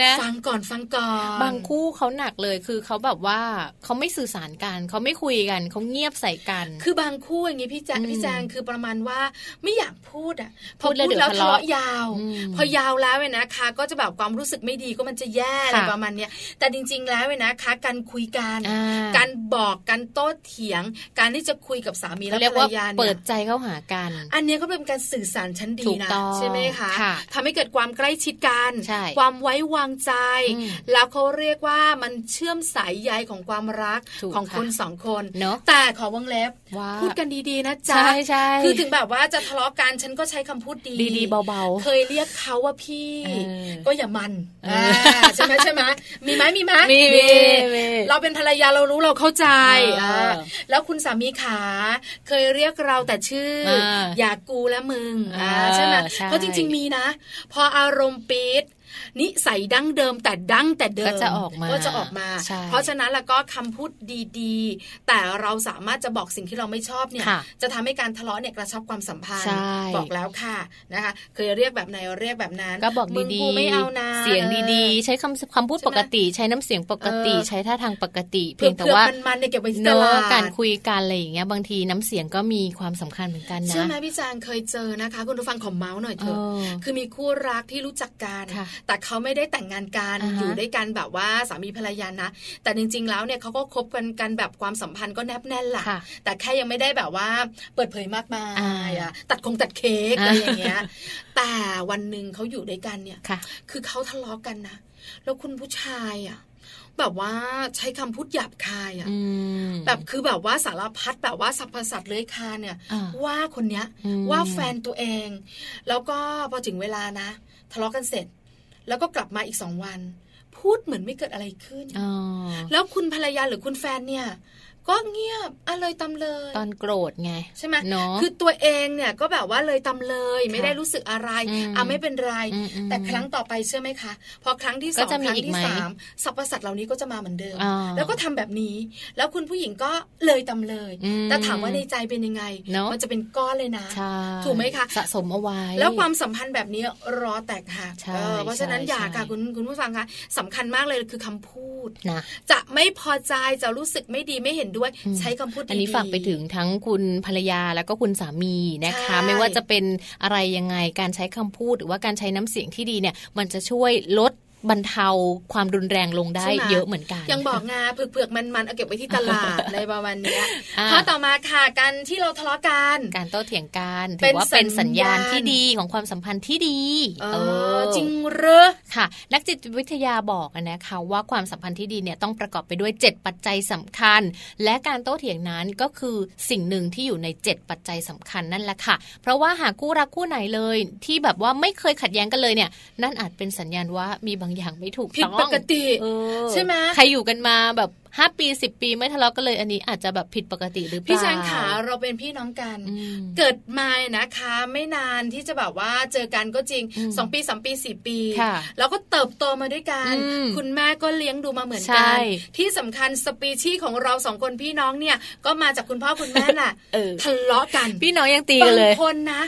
นะฟังก่อนฟังก่อนบางคู่เขาหนักเลยคือเขาแบบว่าเขาไม่สื่อสารกันเขาไม่คุยกันเขาเงียบใส่กัน คือบางคู่อย่างนี้พี่แจอืมพี่แจงคือประมาณว่าไม่อยากพูดอะพพูอดแล้วพูดเดี๋ยวแล้วทะทะเลาะเลาะยาวอืมพอยาวแล้วเนี่ยนะคะ ก็จะแบบความรู้สึกไม่ดีก็มันจะแย่อะไรค่ะประมาณเนี้ยแต่จริง ๆ แล้วเนี่ยนะคะ การคุยกันอ่าการบอกการโต้เถียง การที่จะคุยกับสามีและเขาเรียกภรรว่ายาเนี่เปิยดใจเข้าหากัน อันเนี้ยก็เป็นการสื่อสารชั้นดีถูกนะต้องใช่ไหมคะค่ะทำให้เกิดความใกล้ชิดกันใช่ความไว้วางใจอืมแล้วเขาเรียกว่ามันเชื่อมสายใยของความรักถูกของค่ะคนสองคนเนอะแต่ขอวงเล็บว่าพูดกันดีๆนะจ๊ะใช่ใช่คือถึงแบบว่าจะทะเลาะกันฉันก็ใช้คำพูดดีดีๆเบาๆ เคยเรียกเขาว่าพี่เออก็อย่ามันเอออ่าใช่ไหมใช่ไหมมีไหมมีไหมมีมีมีเราเป็นภรรยาเรารู้เราเข้าใจเอออ่าแล้วคุณสามีขาเคยเรียกเราแต่ชื่อเอออย่ากูและมึงอ่าเออใช่ไหมใช่เพราะจริง ๆมีนะ พออารมณ์ปี๊ด นิสัยดั้งเดิมแต่ดั้งแต่เดิมก็จะออกมาก็จะออกมาใช่เพราะฉะนั้นแล้วก็คำพูดดีๆ แต่เราสามารถจะบอกสิ่งที่เราไม่ชอบเนี่ยค่ะจะทำให้การทะเลาะเนี่ยกระชับความสัมพันธ์ใช่บอกแล้วค่ะนะคะ เคยเรียกแบบไหนเรียกแบบนั้นก็บอกมึงดีกูไม่เอานะเสียงดีๆ ใช้คำคำพูดใช่ไหมปกติ ใช้น้ำเสียงปกติเออใช้ท่าทางปกติเผืเพียงแต่ว่าอกๆมันๆเนี่ยเก็บไว้ที่ตเนื้ลาอดการคุยกันอะไรอย่างเงี้ยบางทีน้ำเสียงก็มีความสำคัญเหมือนกันนะเชื่อไหมพี่จางเคยเจอนะคะ คุณผู้ฟังขอเมาส์หน่อยเถเออะอคือมีคู่รักที่รู้จักกันค่ะแต่เขาไม่ได้แต่งงานกันอ่าฮะอยู่ด้วยกันแบบว่าสามีภรรยานะ แต่จริง ๆ แล้วเนี่ยเขาก็คบกันกันแบบความสัมพันธ์ก็แนบแน่นล่ะค่ะ แต่แค่ยังไม่ได้แบบว่าเปิดเผยมากมายอ่าอะตัดคงตัดเค้กอ่าอะไรอย่างเงี้ย แต่วันหนึ่งเขาอยู่ด้วยกันเนี่ยค่ะคือเขาทะเลาะกันนะ แล้วคุณผู้ชายอะแบบว่าใช้คำพูดหยาบคายอะอืมแบบคือแบบว่าสารพัดแบบว่าสัพพสัตว์เลื้อยคลานเนี่ยอ่าว่าคนเนี้ยอืมว่าแฟนตัวเอง แล้วก็พอถึงเวลานะ ทะเลาะกันเสร็จ แล้วก็กลับมาอีกสองวัน พูดเหมือนไม่เกิดอะไรขึ้นอ๋อแล้วคุณภรรยาหรือคุณแฟนเนี่ย ก็เงียบอะไรตำเลย ตอนโกรธไงใช่ไหมเนาะคือตัวเองเนี่ยก็แบบว่าเลยตำเลยไม่ค่ะได้รู้สึกอะไรอืมอะไม่เป็นไรอืมอืมแต่ครั้งต่อไปเชื่อไหมคะ พอครั้งที่สก็องจะคมีรั้งอีกที่ไหมสามสรรพสัตว์เหล่านี้ก็จะมาเหมือนเดิมอ่าแล้วก็ทำแบบนี้ แล้วคุณผู้หญิงก็เลยตำเลยอืมแต่ถามว่าในใจเป็นยังไงเนอะมันจะเป็นก้อนเลยนะใช่ถูกไหมคะสะสมเอาไว้ แล้วความสัมพันธ์แบบนี้รอแตกหักใช่เออเพราะฉะนั้นใช่อย่าค่ะใช่คุณคุณผู้ฟังคะสำคัญมากเลยคือคำพูดนะจะ ไม่พอใจจะรู้สึกไม่ดีไม่เห็นด้วยอืมใช้คำพูดดีๆอันนี้ฝากไปถึงทั้งคุณภรรยาแล้วก็คุณสามีนะคะใช่ไม่ว่าจะเป็นอะไรยังไงการใช้คำพูดหรือว่าการใช้น้ำเสียงที่ดีเนี่ย มันจะช่วยลด บรรเทาความรุนแรงลงได้เยอะเหมือนกัน ยังบอกงาเผือกๆมันๆเอาเก็บไว้ที่ตลาดในประมาณนี้ข้อต่อมาค่ะการที่เราทะเลาะกันการโต้เถียงกันถือว่าเป็นสัญญาณที่ดีของความสัมพันธ์ที่ดีเออจริงหรือค่ะ นักจิตวิทยาบอกนะคะว่าความสัมพันธ์ที่ดีเนี่ยต้องประกอบไปด้วย 7 ปัจจัยสำคัญ และการโต้เถียงนั้นก็คือสิ่งหนึ่งที่อยู่ใน 7 ปัจจัยสำคัญนั่นแหละค่ะ เพราะว่าหากคู่รักคู่ไหนเลย ที่แบบว่าไม่เคยขัดแย้งกันเลยเนี่ย นั่นอาจเป็นสัญญาณว่ามีบางอย่างไม่ถูกผิดปกติใช่ไหมใครอยู่กันมาแบบห้าปีสิบปีไม่ทะเลาะกันเลย อันนี้อาจจะแบบผิดปกติหรือเปล่าพี่แจงขาเราเป็นพี่น้องกัน เกิดมานะคะ ไม่นานที่จะแบบว่าเจอกันก็จริงสองปีสามปีสี่ปี แล้วก็เติบโตมาด้วยกัน คุณแม่ก็เลี้ยงดูมาเหมือนกัน ที่สำคัญสปีชีของเราสองคนพี่น้องเนี่ย ก็มาจากคุณพ่อคุณแม่แหละทะเลาะกัน พี่น้องยังตีกันเลยบางคนนะ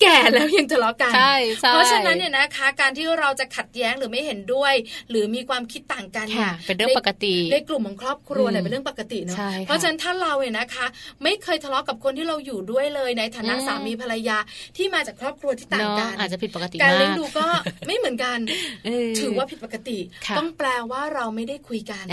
แก่แล้วยังทะเลาะกันใช่เพราะฉะนั้นเนี่ยนะคะ การที่เราจะขัดแย้งหรือไม่เห็นด้วย หรือมีความคิดต่างกันเนี่ยเป็นเรื่องปกติในกลุ่มของครอบครัวเนี่ยเป็นเรื่องปกติเนาะเพราะฉะนั้นถ้าเราเนี่ยนะคะ ไม่เคยทะเลาะกับคนที่เราอยู่ด้วยเลยในฐานะสามีภรรยาที่มาจากครอบครัวที่ต่างกันอาจจะผิดปกติการเลี้ยงดูก็ไม่เหมือนกันถือว่าผิดปกติ ต้องแปลว่าเราไม่ได้คุยกัน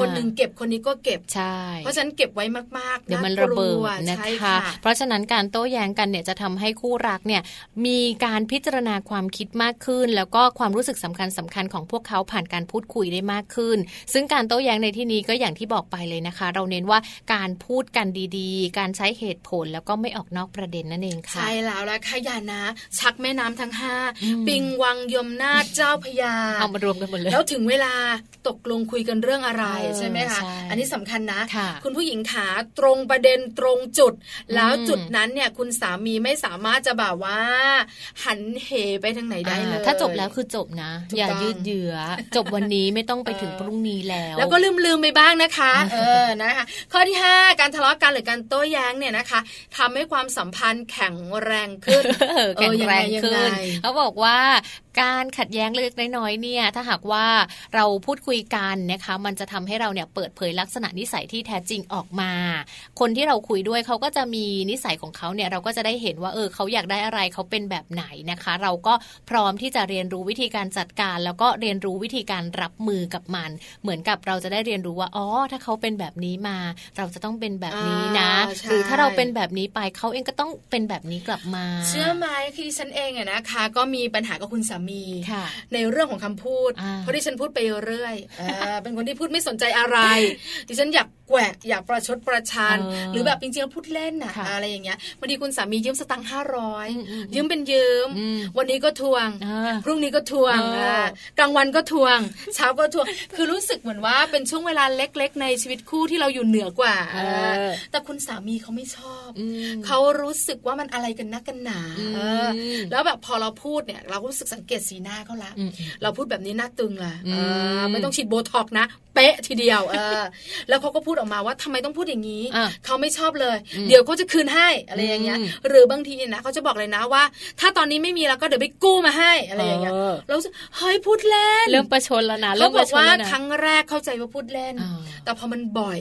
คนหนึ่งเก็บคนนี้ก็เก็บใช่เพราะฉะนั้นเก็บไว้มากๆเดี๋ยวมันระเบิดนะคะ เพราะฉะนั้นการโต้แย้งกันเนี่ยจะทำให้คู่รักเนี่ยมีการพิจารณาความคิดมากขึ้น แล้วก็ความรู้สึกสำคัญสำคัญของพวกเขาผ่านการพูดคุยได้มากขึ้น ซึ่งการโต้แย้งในที่นี้ก็อย่างที่บอกไปเลยนะคะ เราเน้นว่าการพูดกันดีๆ การใช้เหตุผลแล้วก็ไม่ออกนอกประเด็นนั่นเองค่ะ ใช่แล้วละขยานะ ชักแม่น้ำทั้งห้าปิงวังยมนาเจ้าพยาเอามารวมกันหมดเลยแล้วถึงเวลาตกลงคุยกันเรื่องอะไรใช่ไหมคะอันนี้สำคัญนะะคุณผู้หญิงขาตรงประเด็นตรงจุด แล้วจุดนั้นเนี่ยคุณสามีไม่สามารถจะแบบว่า หันเหไปทางไหนได้เลย ถ้าจบแล้วคือจบนะ อย่ายืดเยื้อจบวันนี้ไม่ต้องไปถึงพรุ่งนี้แล้ว แล้วก็ลืมลืมไปบ้างนะคะ เออนะคะ ข้อที่ 5 การทะเลาะกันหรือการโต้แย้งเนี่ยนะคะทำให้ความสัมพันธ์แข็งแรงขึ้นแข็งแรงขึ้นเขาบอกว่าการขัดแย้งเล็กน้อยเนี่ยถ้าหากว่าเราพูดคุยกันนะคะ มันจะทำให้เราเนี่ยเปิดเผยลักษณะนิสัยที่แท้จริงออกมา คนที่เราคุยด้วยเขาก็จะมีนิสัยของเขาเนี่ยเราก็จะได้เห็นว่าเออเขาอยากได้อะไรเขาเป็นแบบไหนนะคะ เราก็พร้อมที่จะเรียนรู้วิธีการจัดการ แล้วก็เรียนรู้วิธีการรับมือกับมัน เหมือนกับเราจะได้เรียนรู้ว่าอ๋อถ้าเขาเป็นแบบนี้มา เราจะต้องเป็นแบบนี้นะหรือถ้าเราเป็นแบบนี้ไปเขาเองก็ต้องเป็นแบบนี้กลับมา เชื่อไหมคือฉันเองอะนะคะ ก็มีปัญหากับคุณสามีในเรื่องของคำพูด เพราะที่ฉันพูดไปเรื่อยเป็นคนที่พูดไม่สนใจอะไรดิฉันอยาก แกวกอยากประชดประชันหรือแบบจริงๆพูดเล่นนะอะไรอย่างเงี้ยบางทีคุณสามียืมสตังค์ห้าร้อยยืมเป็นยืม วันนี้ก็ทวง พรุ่งนี้ก็ทวงกลางวันก็ทวง เช้าก็ทวง คือรู้สึกเหมือนว่าเป็นช่วงเวลาเล็ก ๆ ในชีวิตคู่ที่เราอยู่เหนือกว่าแต่คุณสามีเขาไม่ชอบเขารู้สึกว่ามันอะไรกันนักกันหนาแล้วแบบพอเราพูดเนี่ย เราก็รู้สึกสังเกตสีหน้าเขาละเราพูดแบบนี้หน้าตึงละไม่ต้องฉีดโบท็อกนะ เป๊ะทีเดียวเออแล้วเขาก็พูดออกมาว่าทำไมต้องพูดอย่างนี้ เขาไม่ชอบเลย เดี๋ยวเขาจะคืนให้อะไรอย่างเงี้ย หรือบางทีนะเขาจะบอกเลยนะว่า ถ้าตอนนี้ไม่มีแล้วก็เดี๋ยวไปกู้มาให้อะไรอย่างเงี้ยแล้วเฮ้ยพูดเล่นเริ่มประชดแล้วนะเขาบอกว่าครั้งแรกเข้าใจว่าพูดเล่น แต่พอมันบ่อย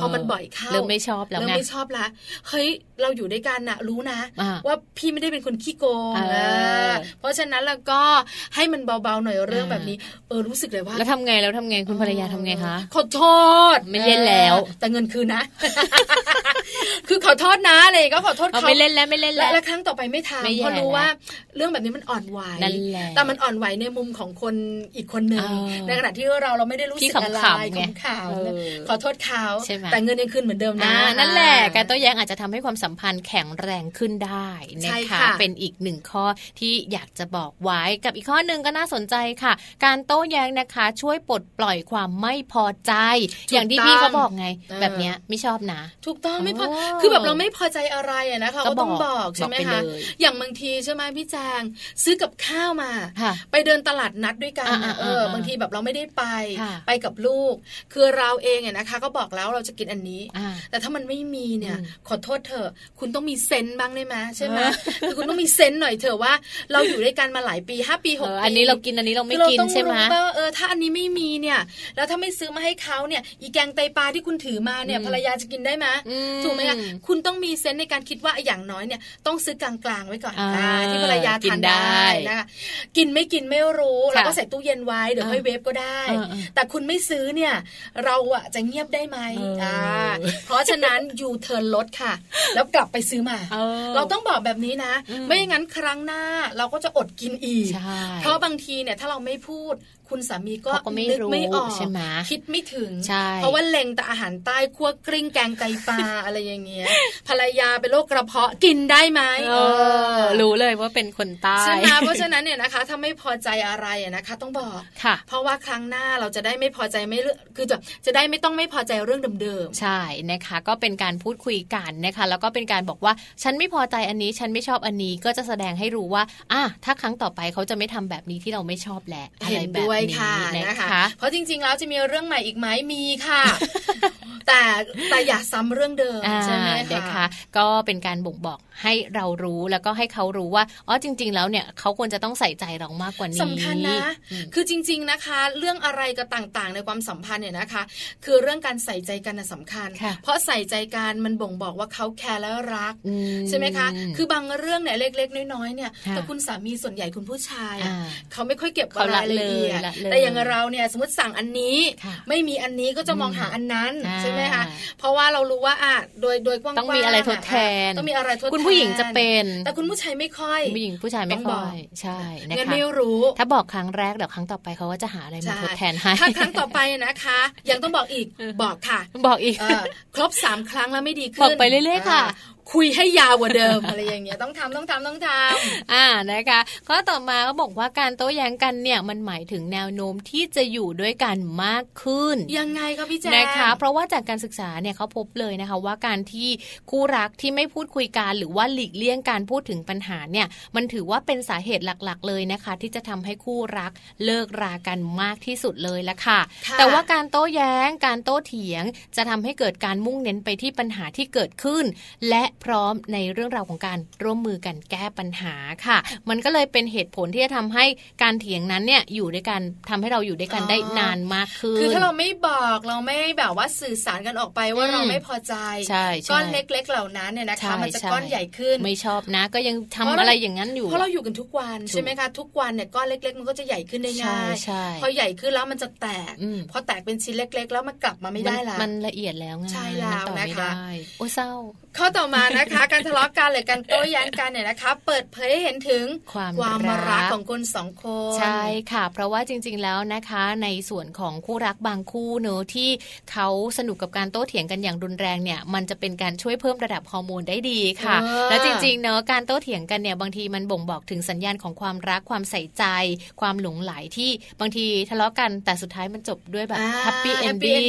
พอมันบ่อยเข้าเริ่มไม่ชอบแล้วเริ่มไม่ชอบละเฮ้ยเราอยู่ด้วยกันนะรู้นะ ว่าพี่ไม่ได้เป็นคนขี้โกงเพราะฉะนั้นแล้วก็ให้มันเบาๆหน่อยเรื่องแบบนี้ เออรู้สึกเลยว่าแล้วทำไงแล้วทำไงคุณภรรยาทำไงคะขอโทษไม่เล่นแล้วแต่เงินคืนนะ คือขอโทษนะอะไรก็ขอโทษเขาไม่เล่นแล้วไม่เล่นแล้วและครั้งต่อไปไม่ทำเพราะรู้ว่าเรื่องแบบนี้มันอ่อนไหวแต่มันอ่อนไหวในมุมของคนอีกคนหนึ่งในขณะที่เราเราไม่ได้รู้สึกอะไรของข่าวขอโทษเขาแต่เงินยังคืนเหมือนเดิมนะนั่นแหละการโต้แย้งอาจจะทำให้ความสัมพันธ์แข็งแรงขึ้นได้นะคะเป็นอีกหนึ่งข้อที่อยากจะบอกไว้กับอีกข้อหนึ่งก็น่าสนใจค่ะ การโต้แย้งนะคะ ช่วยปลดปล่อยความไม่พอใจ อย่างที่พี่เขาบอกไง แบบเนี้ยไม่ชอบนะถูกต้องไม่พอคือแบบเราไม่พอใจอะไรอะนะคะก็ต้องบอกใช่ไหมคะอย่างบางทีใช่ไหมพี่แจงซื้อกับข้าวมา ไปเดินตลาดนัดด้วยกันเออบางทีแบบเราไม่ได้ไปไปกับลูก คือเราเองเนี่ยนะคะ ก็บอกแล้วเราจะกินอันนี้ แต่ถ้ามันไม่มีเนี่ยขอโทษเถอะคุณต้องมีเซนต์บ้างได้ไหมใช่ไหมคือคุณต้องมีเซนต์หน่อยเถอะว่า เราอยู่ด้วยกันมาหลายปีห้าปีหกปีอันนี้เรากินอันนี้เราไม่กินใช่ไหมเออถ้าอันนี้ไม่มีเนี่ย แล้วถ้าไม่ซื้อมาให้เขาเนี่ย อีแกงไตปลาที่คุณถือมาเนี่ยภรรยาจะกินได้ไหมถูถูกไหมคะคุณต้องมีเซนในการคิดว่าอย่างน้อยเนี่ยต้องซื้อกลางๆไว้ก่อนที่ภรรยาทานได้นะคะกินไม่กินไม่รู้แล้วก็ใส่ตู้เย็นไว้เดี๋ยวค่อยเวฟก็ได้ แต่คุณไม่ซื้อเนี่ยเราอะจะเงียบได้ไหมอ่าเพราะฉะนั้นยูเทิร์นลดค่ะ แล้วกลับไปซื้อมา เราต้องบอกแบบนี้นะ ไม่อย่างนั้นครั้งหน้าเราก็จะอดกินอีก เพราะบางทีเนี่ยถ้าเราไม่พูด คุณสามีก็นึกไม่ออกใช่ไหมคิดไม่ถึง เพราะว่าเล็งแต่อาหารใต้คั่วกริ้งแกงไก่ปลาอะไรอย่างเงี้ยภรรยาเป็นโรคกระเพาะกินได้ไหมรู้เลยว่าเป็นคนใต้ใช่ไหมเพราะฉะนั้นเนี่ยนะคะถ้าไม่พอใจอะไรนะคะ ต้องบอกค่ะ เพราะว่าครั้งหน้าเราจะได้ไม่พอใจไม่คือจะจะได้ไม่ต้องไม่พอใจเรื่องเดิมๆใช่นะคะ ก็เป็นการพูดคุยกันนะคะ แล้วก็เป็นการบอกว่าฉันไม่พอใจอันนี้ฉันไม่ชอบอันนี้ก็จะแสดงให้รู้ว่าอะถ้าครั้งต่อไปเขาจะไม่ทำแบบนี้ที่เราไม่ชอบแหละอะไรแบบนี้นะคะ เพราะจริง ๆ แล้วจะมีเรื่องใหม่อีกไหมมีค่ะ แต่แต่อย่าซ้ำเรื่องเดิมใช่ไหมคะก็เป็นการบ่งบอกให้เรารู้แล้วก็ให้เขารู้ว่าอ๋อจริง ๆ แล้วเนี่ยเขาควรจะต้องใส่ใจเรามากกว่านี้สำคัญนะ คือจริง ๆนะคะ เรื่องอะไรก็ต่างๆ ในความสัมพันธ์เนี่ยนะคะ คือเรื่องการใส่ใจกันสำคัญ เพราะใส่ใจกันมันบ่งบอกว่าเขาแคร์และรักใช่ไหมคะคือบางเรื่องเนี่ยเล็ก ๆ น้อยๆเนี่ยแต่คุณสามีส่วนใหญ่คุณผู้ชายเขาไม่ค่อยเก็บรายละเอียดแต่อย่างเราเนี่ยสมมติสั่งอันนี้ ไม่มีอันนี้ก็จะมองหาอันนั้นใช่ไหมคะเพราะว่าเรารู้ว่าอะโดยโดยกว้างๆต้องมีอะไรทดแทนต้องมีอะไรทดแทนคุณผู้หญิงจะเป็น แต่คุณผู้ชายไม่ค่อยผู้หญิงผู้ชายไม่ค่อยใช่นะคะไม่รู้ ถ้าบอกครั้งแรกเดี๋ยวครั้งต่อไปเขาก็จะหาอะไรมาทดแทนให้ถ้าครั้งต่อไปนะคะ ยังต้องบอกอีกบอกค่ะ บอกอีกครบสามครั้งแล้วไม่ดีขึ้นบอกไปเรื่อยๆค่ะ คุยให้ยาวกว่าเดิมอะไรอย่างเงี้ยต้องทำต้องทำต้องทำอ่านะคะข้อต่อมาเขาบอกว่าการโต้แย้งกันเนี่ยมันหมายถึงแนวโน้มที่จะอยู่ด้วยกันมากขึ้น ยังไงก็พี่แจ๊นะคะ เพราะว่าจากการศึกษาเนี่ยเขาพบเลยนะคะ ว่าการที่คู่รักที่ไม่พูดคุยกันหรือว่าหลีกเลี่ยงการพูดถึงปัญหาเนี่ยมันถือว่าเป็นสาเหตุหลักๆ เลยนะคะ ที่จะทำให้คู่รักเลิกรากันมากที่สุดเลยละค่ะ แต่ว่าการโต้แย้งการโต้เถียง จะทำให้เกิดการมุ่งเน้นไปที่ปัญหาที่เกิดขึ้น และพร้อมในเรื่องราวของการร่วมมือกันแก้ปัญหาค่ะ มันก็เลยเป็นเหตุผลที่จะทำให้การเถียงนั้นเนี่ยอยู่ด้วยกันทำให้เราอยู่ด้วยกันได้นานมากขึ้นคือถ้าเราไม่บอกเราไม่แบบว่าสื่อสารกันออกไปว่าเราไม่พอใจก้อนเล็ก ๆ เหล่านั้นเนี่ยนะคะมันจะก้อนใหญ่ขึ้นไม่ชอบนะ ก็ยังทำอะไรอย่างนั้นอยู่เพราะเราอยู่กันทุกวันใช่ไหมคะทุกวันเนี่ยก้อนเล็ก ๆ มันก็จะใหญ่ขึ้นได้ง่ายพอใหญ่ขึ้นแล้วมันจะแตกพอแตกเป็นชิ้นเล็ก ๆ แล้วมันกลับมาไม่ได้แล้วมันละเอียดแล้วไงใช่แล้วนะคะโอ้เศร้าข้อต่อมานะคะ การทะเลาะกันหรือการโต้แย้งกันเนี่ยนะคะ เปิดเผยให้เห็นถึงความความรักของคนสองคนใช่ค่ะ เพราะว่าจริง ๆแล้วนะคะในส่วนของคู่รักบางคู่เนอะที่เขาสนุกกับการโต้เถียงกันอย่างรุนแรงเนี่ย มันจะเป็นการช่วยเพิ่มระดับฮอร์โมนได้ดีค่ะ และจริงๆเนอะการโต้เถียงกันเนี่ยบางทีมันบ่งบอกถึงสัญญาณของความรักความใส่ใจ ความหลงไหลที่บางทีทะเลาะกันแต่สุดท้ายมันจบด้วยแบบแฮปปี้เอนดิ้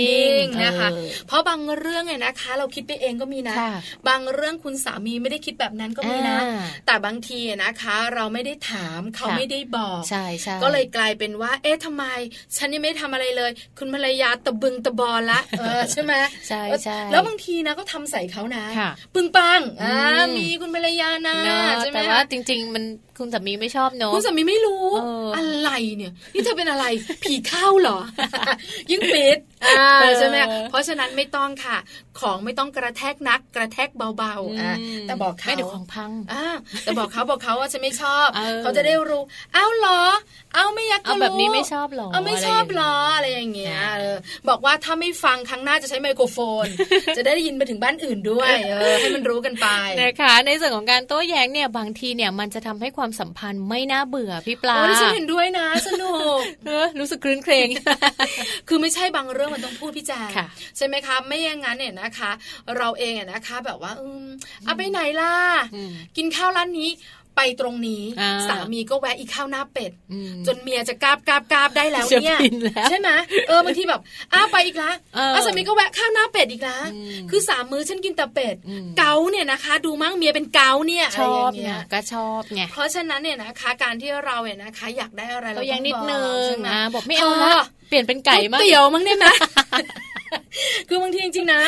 งนะคะเพราะบางเรื่องเนี่ยนะคะ เราคิดไปเองก็มีนะ บางเรื่องคุณสามีไม่ได้คิดแบบนั้นก็มีนะ แต่บางทีนะคะ เราไม่ได้ถามเขาไม่ได้บอกใช่ใช่ก็เลยกลายเป็นว่า เอ๊ะทำไม ฉันยังไม่ทำอะไรเลย คุณภรรยาตะบึงตะบอลละเออใช่ไหมใช่ใช่แล้วบางทีนะก็ทำใส่เขานะ ปึงปังอ่ามีคุณภรรยานะใช่ไหมแต่ว่าจริง ๆ มัน คุณสามีไม่ชอบเนอะคุณสามีไม่รู้อะไรเนี่ยนี่เธอเป็นอะไรผีเข้าเหรอ ยิ่งปิดใช่ไหมเพราะฉะนั้นไม่ต้องค่ะ ของไม่ต้องกระแทกนัก กระแทกเบาๆแต่บอกเขาไม่เดี๋ยวของพังแต่บอกเขาบอกเขาว่าจะไม่ชอบเขาจะได้รู้เอ้าเหรอ เอาไม่อยากจะรู้แบบนี้ไม่ชอบหรอเอาไม่ชอบหรออะไรอย่างเงี้ยบอกว่าถ้าไม่ฟังครั้งหน้าจะใช้ไมโครโฟน จะได้ยินไปถึงบ้านอื่นด้วยให้มันรู้กันไปนะคะในส่วนของการโต้แย้งเนี่ยบางทีเนี่ยมันจะทำให้ความสัมพันธ์ไม่น่าเบื่อพี่ปลาโอ้ฉันเห็นด้วยนะ สนุกรู้สึกคลื้นเครง คือไม่ใช่บางเรื่องมันต้องพูดพี่แจ๊ใช่ไหมคะ ไม่อย่างนั้นเนี่ยนะคะ เราเองนะคะ แบบว่าอืมเอาไปไหนล่ะ กินข้าวร้านนี้ ไปตรงนี้ สามีก็แวะอีกข้าวหน้าเป็ด จนเมียจะกราบกราบกราบได้แล้วเนี่ยใช่ไหมเออบางทีแบบอ้าไปอีกละอ้าสามีก็แวะข้าวหน้าเป็ดอีกละคือสามมื้อฉันกินแต่เป็ด เกาเนี่ยนะคะ ดูมั้งเมียเป็นเกาเนี่ยชอบเนี่ยก็ชอบไงเพราะฉะนั้นเนี่ยนะคะ การที่เราเนี่ยนะคะ อยากได้อะไรเราต้องนิดนึงนะบอกไม่เอาละเปลี่ยนเป็นไก่มั้งเตี๋ยวมั้งเนี่ยนะ คือบางทีจริงๆนะ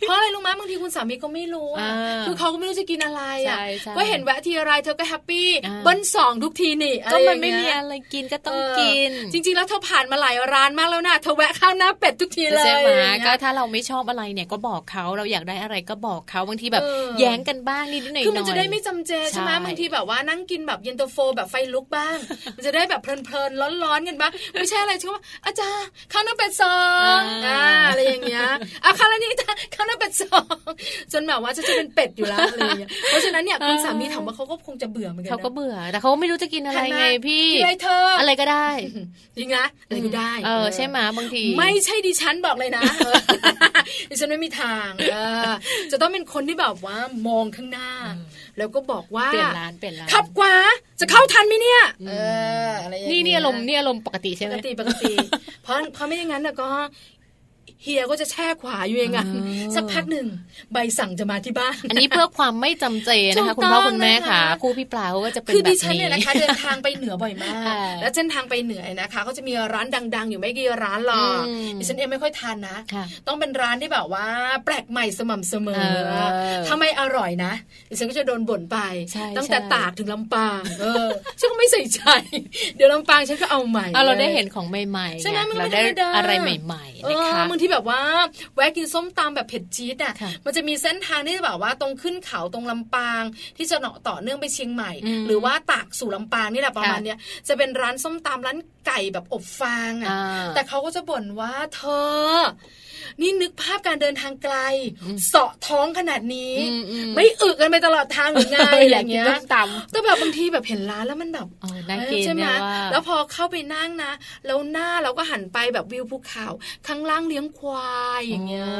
เพราะอะไรรู้ไหมบางทีคุณสามีก็ไม่รู้อะคือเขาก็ไม่รู้จะกินอะไรอะก็เห็นแวะทีอะไรเธอก็แฮปปี้เบิ้ลสองทุกทีนี่ก็มันไม่มีอะไรกินก็ต้องกิน จริง ๆ แล้วเธอผ่านมาหลายร้านมากแล้วนะเธอแวะข้าวหน้าเป็ดทุกทีเลยใช่ไหมก็ถ้าเราไม่ชอบอะไรเนี่ยก็บอกเขาเราอยากได้อะไรก็บอกเขาบางทีแบบแย้งกันบ้างนิดหน่อยคือมันจะได้ไม่จำเจใช่ไหมบางทีแบบว่านั่งกินแบบเย็นตาโฟแบบไฟลุกบ้าง มันจะได้แบบเพลินๆร้อนๆกันบ้างไม่ใช่อะไรใช่ไหมอาจารย์ข้าวหน้าเป็ดสองอะไรอย่างเงี้ยเอาข้าวนี้ข้าวหน้าเป็ดสองจนแบบว่าจะจะเป็นเป็ดอยู่แล้วอะไรอย่างเงี้ยเพราะฉะนั้นเนี่ยคุณสามีถามว่าเขาก็คงจะเบื่อเหมือนกันเขาก็เบื่อ แต่เขาไม่รู้จะกินอะไรไงพี่อะไรเธออะไรก็ได้จริงนะอะไรก็ได้ เออใช่ไหมบางที ไม่ใช่ดิฉันบอกเลยนะดิฉันไม่มีทางจะต้องเป็นคนที่แบบว่ามองข้างหน้า แล้วก็บอกว่าเปลี่ยนร้านเปลี่ยนร้านขับกว่าจะเข้าทันไหมเนี่ยเอออะไรนี่นี่อารมณ์นี่อารมณ์ปกติใช่ไหมปกติปกติเพราะเพราะไม่อย่างนั้นก็ เฮียก็จะแช่ขวาอยู่เองอะสักพักหนึ่งใบสั่งจะมาที่บ้าน อันนี้เพื่อความไม่จำเจนะคะคุณพ่อคุณแม่ค่ะคู่พี่ปลาเขาก็จะเป็นแบบนี้คือดิฉันเนี่ยนะคะเดินทางไปเหนือบ่อยมาก แล้วเส้นทางไปเหนือนะคะเขาจะมีร้านดัง ๆ อยู่ไม่กี่ร้านหรอกดิฉันเองไม่ค่อยทานนะ ต้องเป็นร้านที่แบบว่า แปลกใหม่สม่ำเสมอถ้าไม่อร่อยนะดิฉันก็จะโดนบ่นไปตั้งแต่ตากถึงลำปางเออฉันก็ไม่ใส่ใจเดี๋ยวลำปางฉันก็เอาใหม่เราได้เห็นของใหม่ๆเราได้อะไรใหม่ๆนะคะบางทีแบบว่าแวะกินส้มตำแบบเผ็ดจี๊ดอะมันจะมีเส้นทางที่แบบว่าตรงขึ้นเขาตรงลำปาง ที่จะเนาะต่อเนื่องไปเชียงใหม่ หรือว่าตากสู่ลำปางนี่แหละประมาณเนี้ยจะเป็นร้านส้มตำร้านไก่แบบอบฟางอะแต่เขาก็จะบ่นว่าเธอ นี่นึกภาพการเดินทางไกลเสาะท้องขนาดนี้ ไม่อึกันไปตลอดทางหรือไงอย่างเงี้ยแต่แบบบางทีแบบเห็นร้านแล้วมันแบบใช่ไหมแล้วพอเข้าไปนั่งนะ แล้วหน้าเราก็หันไปแบบวิวภูเขาข้างล่างเลี้ยงควายอย่างเงี้ย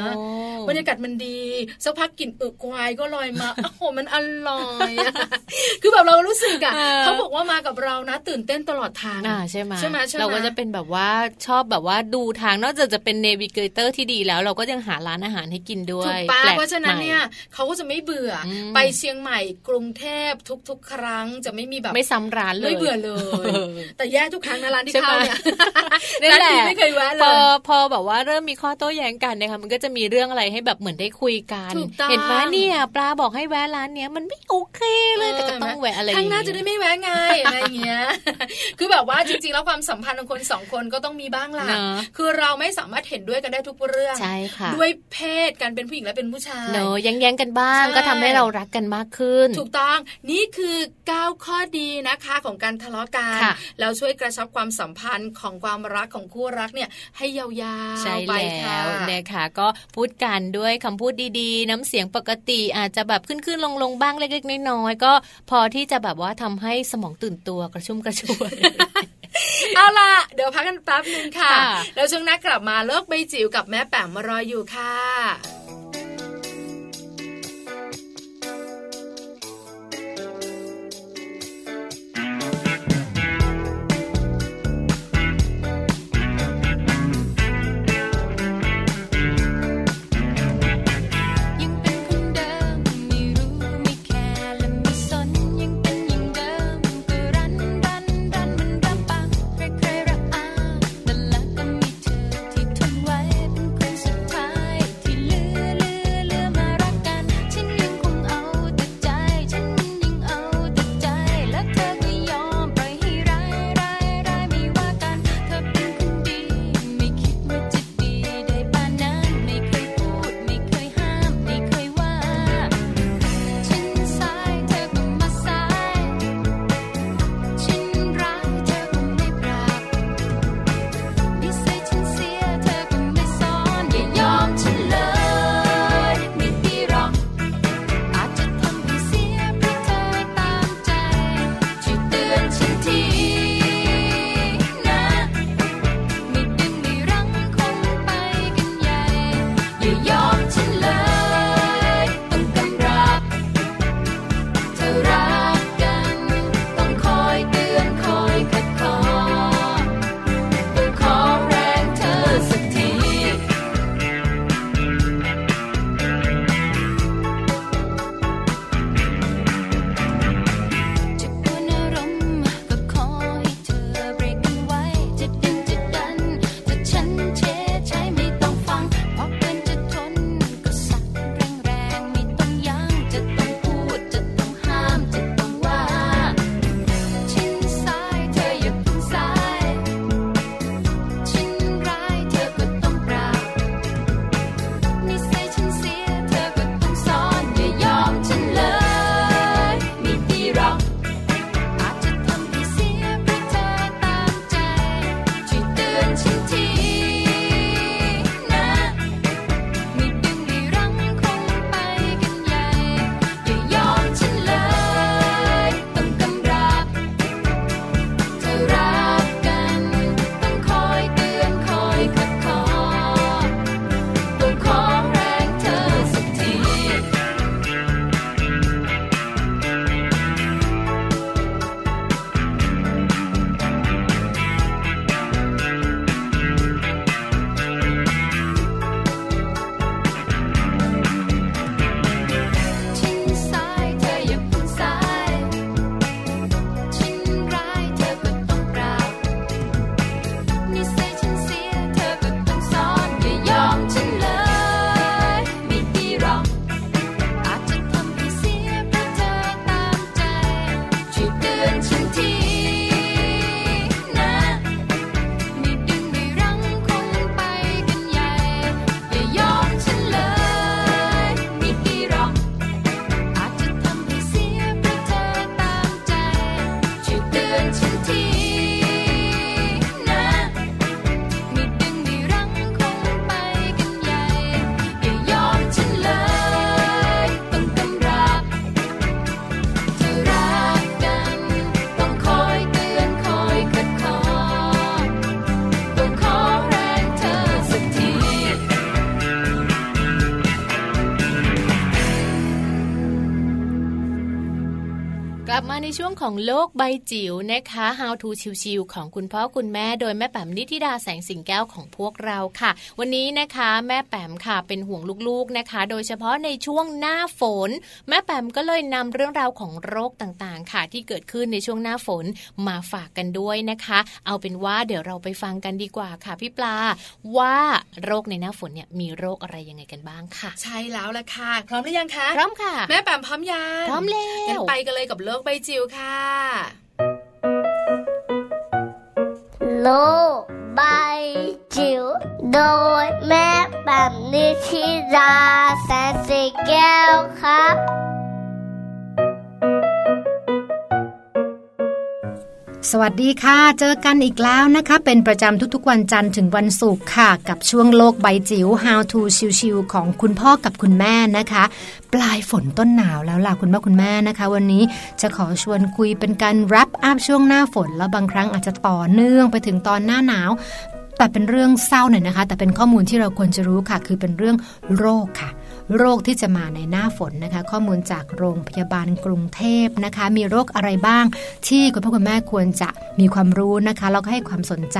บรรยากาศมันดีสักพักกลิ่นอึควายก็ลอยมาโอ้โหมันอร่อยคือแบบเรารู้สึกอะเขาบอกว่ามากับเรานะ ตื่นเต้นตลอดทางใช่ไหมใช่ไหมเราก็จะเป็นแบบว่าชอบแบบว่าดูทางนอกจากจะเป็น navigator ที่ดีแล้วเราก็ยังหาร้านอาหารให้กินด้วยถูกปะเพราะฉะนั้นเนี่ยเขาก็จะไม่เบื่อไปเชียงใหม่กรุงเทพทุก ๆ ครั้งจะไม่มีแบบไม่ซ้ำร้านเลยไม่เบื่อเลย แต่แย่ทุกครั้งนะร้านที่เข้าเนี่ยนั่นแหละไม่เคยแวะเลยพอพอแบบว่าเริ่มมีข้อโต้แย้งกันนะคะมันก็จะมีเรื่องอะไรให้แบบเหมือนได้คุยกันเห็นไหมเนี่ยปลาบอกให้แวะร้านเนี้ยมันไม่โอเคเลยแต่ก็ต้องแวะอะไรข้างหน้าจะได้ไม่แวะไงอะไรเงี้ยคือแบบว่าจริงๆแล้วความสัมพันธ์ของคนสองคนก็ต้องมีบ้างล่ะคือเราไม่สามารถเห็นด้วยกันได้ทุกเรื่องใช่ค่ะด้วยเพศการเป็นผู้หญิงและเป็นผู้ชายเนอะแย้งๆกันบ้าง ก็ทำให้เรารักกันมากขึ้น ถูกต้องนี่คือ9ข้อดีนะคะของการทะเลาะกันแล้วช่วยกระชับความสัมพันธ์ของความรักของคู่รักเนี่ยให้ยาวๆใช่แล้วนะคะก็พูดกันด้วยคำพูดดีๆ น้ำเสียงปกติอาจจะแบบขึ้นๆลงๆบ้างเล็กๆน้อยๆก็พอที่จะแบบว่าทำให้สมองตื่นตัวกระชุ่มกระชวย เอาล่ะ เดี๋ยวพักกันแป๊บนึงค่ะ แล้วช่วงนักกลับมาเลิกใบจิ๋วกับแม่แป๋มมารออยู่ค่ะ ของโลกใบจิ๋วนะคะ How to ชิวๆของคุณพ่อคุณแม่โดยแม่แป๋มนิธิดาแสงสิงแก้วของพวกเราค่ะ วันนี้นะคะแม่แป๋มค่ะเป็นห่วงลูกๆนะคะ โดยเฉพาะในช่วงหน้าฝน แม่แป๋มก็เลยนำเรื่องราวของโรคต่างๆ ค่ะ ที่เกิดขึ้นในช่วงหน้าฝนมาฝากกันด้วยนะคะ เอาเป็นว่าเดี๋ยวเราไปฟังกันดีกว่าค่ะพี่ปลาว่าโรคในหน้าฝนเนี่ยมีโรคอะไรยังไงกันบ้างค่ะ ใช่แล้วละค่ะพร้อมหรือยังคะพร้อมค่ะ แม่แป๋มพร้อมยังพร้อมแล้วไปกันเลยกับโลกใบจิ๋วค่ะโลกใบจิ๋วโดยแม่แบบนิชิราแสนสีแก้วครับ สวัสดีค่ะ เจอกันอีกแล้วนะคะ เป็นประจำทุกๆวันจันทร์ถึงวันศุกร์ค่ะ กับช่วงโลกใบจิ๋ว How to ชิวๆของคุณพ่อกับคุณแม่นะคะ ปลายฝนต้นหนาวแล้วล่ะคุณพ่อคุณแม่นะคะ วันนี้จะขอชวนคุยเป็นการ wrap up ช่วงหน้าฝน แล้วบางครั้งอาจจะต่อเนื่องไปถึงตอนหน้าหนาว แต่เป็นเรื่องเศร้าหน่อยนะคะ แต่เป็นข้อมูลที่เราควรจะรู้ค่ะ คือเป็นเรื่องโรคค่ะ โรคที่จะมาในหน้าฝนนะคะ ข้อมูลจากโรงพยาบาลกรุงเทพนะคะ มีโรคอะไรบ้างที่คุณพ่อคุณแม่ควรจะมีความรู้นะคะแล้วก็ให้ความสนใจ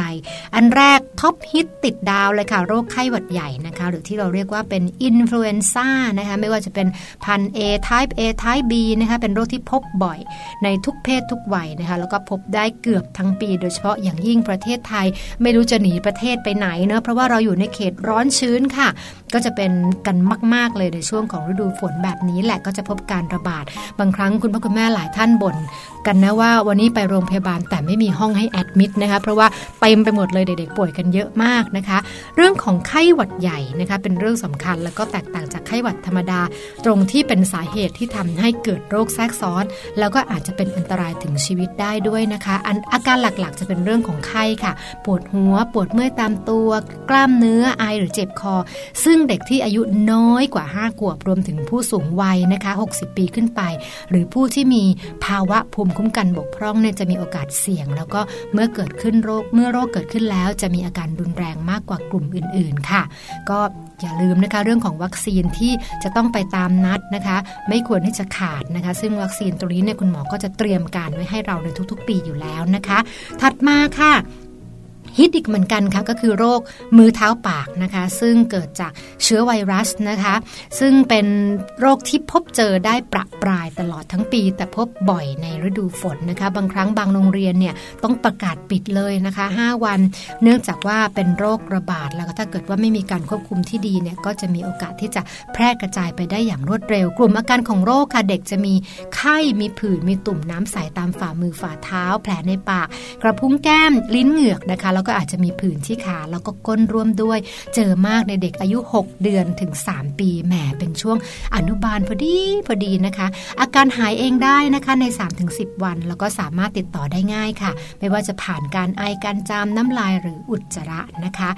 อันแรก top hit ติดดาวเลยค่ะ โรคไข้หวัดใหญ่นะคะ หรือที่เราเรียกว่าเป็น influenza นะคะไม่ว่าจะเป็นพัน A type A type B นะคะเป็นโรคที่พบบ่อยในทุกเพศทุกวัยนะคะแล้วก็พบได้เกือบทั้งปี โดยเฉพาะอย่างยิ่งประเทศไทย ไม่รู้จะหนีประเทศไปไหนเนะเพราะว่าเราอยู่ในเขตร้อนชื้นค่ะ ก็จะเป็นกันมาก ๆ เลยในช่วงของฤดูฝนแบบนี้แหละก็จะพบการระบาด บางครั้งคุณพ่อคุณแม่หลายท่านบ่นกันนะว่าวันนี้ไปโรงพยาบาลแต่ไม่มีห้องให้แอดมิดนะคะเพราะว่าเต็มไปหมดเลยเด็กๆป่วยกันเยอะมากนะคะ เรื่องของไข้หวัดใหญ่นะคะเป็นเรื่องสำคัญแล้วก็แตกต่างจากไข้หวัดธรรมดา ตรงที่เป็นสาเหตุที่ทำให้เกิดโรคแทรกซ้อน แล้วก็อาจจะเป็นอันตรายถึงชีวิตได้ด้วยนะคะอันอาการหลักๆ จะเป็นเรื่องของไข้ค่ะ ปวดหัว ปวดเมื่อยตามตัว กล้ามเนื้อไอหรือเจ็บคอ ซึ่งเด็กที่อายุน้อยกว่า 5 ขวบ รวมถึงผู้สูงวัยนะคะ 60 ปีขึ้นไป หรือผู้ที่มีภาวะภูมิคุ้มกันบกพร่องเนี่ยจะมีโอกาสเสี่ยง แล้วก็เมื่อเกิดขึ้นโรคเมื่อโรคเกิดขึ้นแล้ว จะมีอาการรุนแรงมากกว่ากลุ่มอื่น ๆ ค่ะ ก็อย่าลืมนะคะเรื่องของวัคซีนที่จะต้องไปตามนัดนะคะ ไม่ควรที่จะขาดนะคะ ซึ่งวัคซีนตรงนี้เนี่ยคุณหมอก็จะเตรียมการไว้ให้เราในทุก ๆ ปีอยู่แล้วนะคะ ถัดมาค่ะ ฮิตอีกเหมือนกันค่ะก็คือโรคมือเท้าปากนะคะ ซึ่งเกิดจากเชื้อไวรัสนะคะ ซึ่งเป็นโรคที่พบเจอได้ประปรายตลอดทั้งปี แต่พบบ่อยในฤดูฝนนะคะ บางครั้งบางโรงเรียนเนี่ยต้องประกาศปิดเลยนะคะ 5 วัน เนื่องจากว่าเป็นโรคระบาดแล้วก็ถ้าเกิดว่าไม่มีการควบคุมที่ดีเนี่ยก็จะมีโอกาสที่จะแพร่กระจายไปได้อย่างรวดเร็ว กลุ่มอาการของโรคค่ะเด็กจะมีไข้มีผื่นมีตุ่มน้ำใสตามฝ่ามือฝ่าเท้า แผลในปาก กระพุ้งแก้มลิ้นเหงือกนะคะแล้วก็อาจจะมีผื่นที่ขาแล้วก็ก้นร่วมด้วย เจอมากในเด็กอายุ 6 เดือนถึง 3 ปีแหมเป็นช่วงอนุบาลพอดีพอดีนะคะ อาการหายเองได้นะคะใน 3-10 วัน แล้วก็สามารถติดต่อได้ง่ายค่ะ ไม่ว่าจะผ่านการไอการจามน้ำลายหรืออุจจาระนะคะ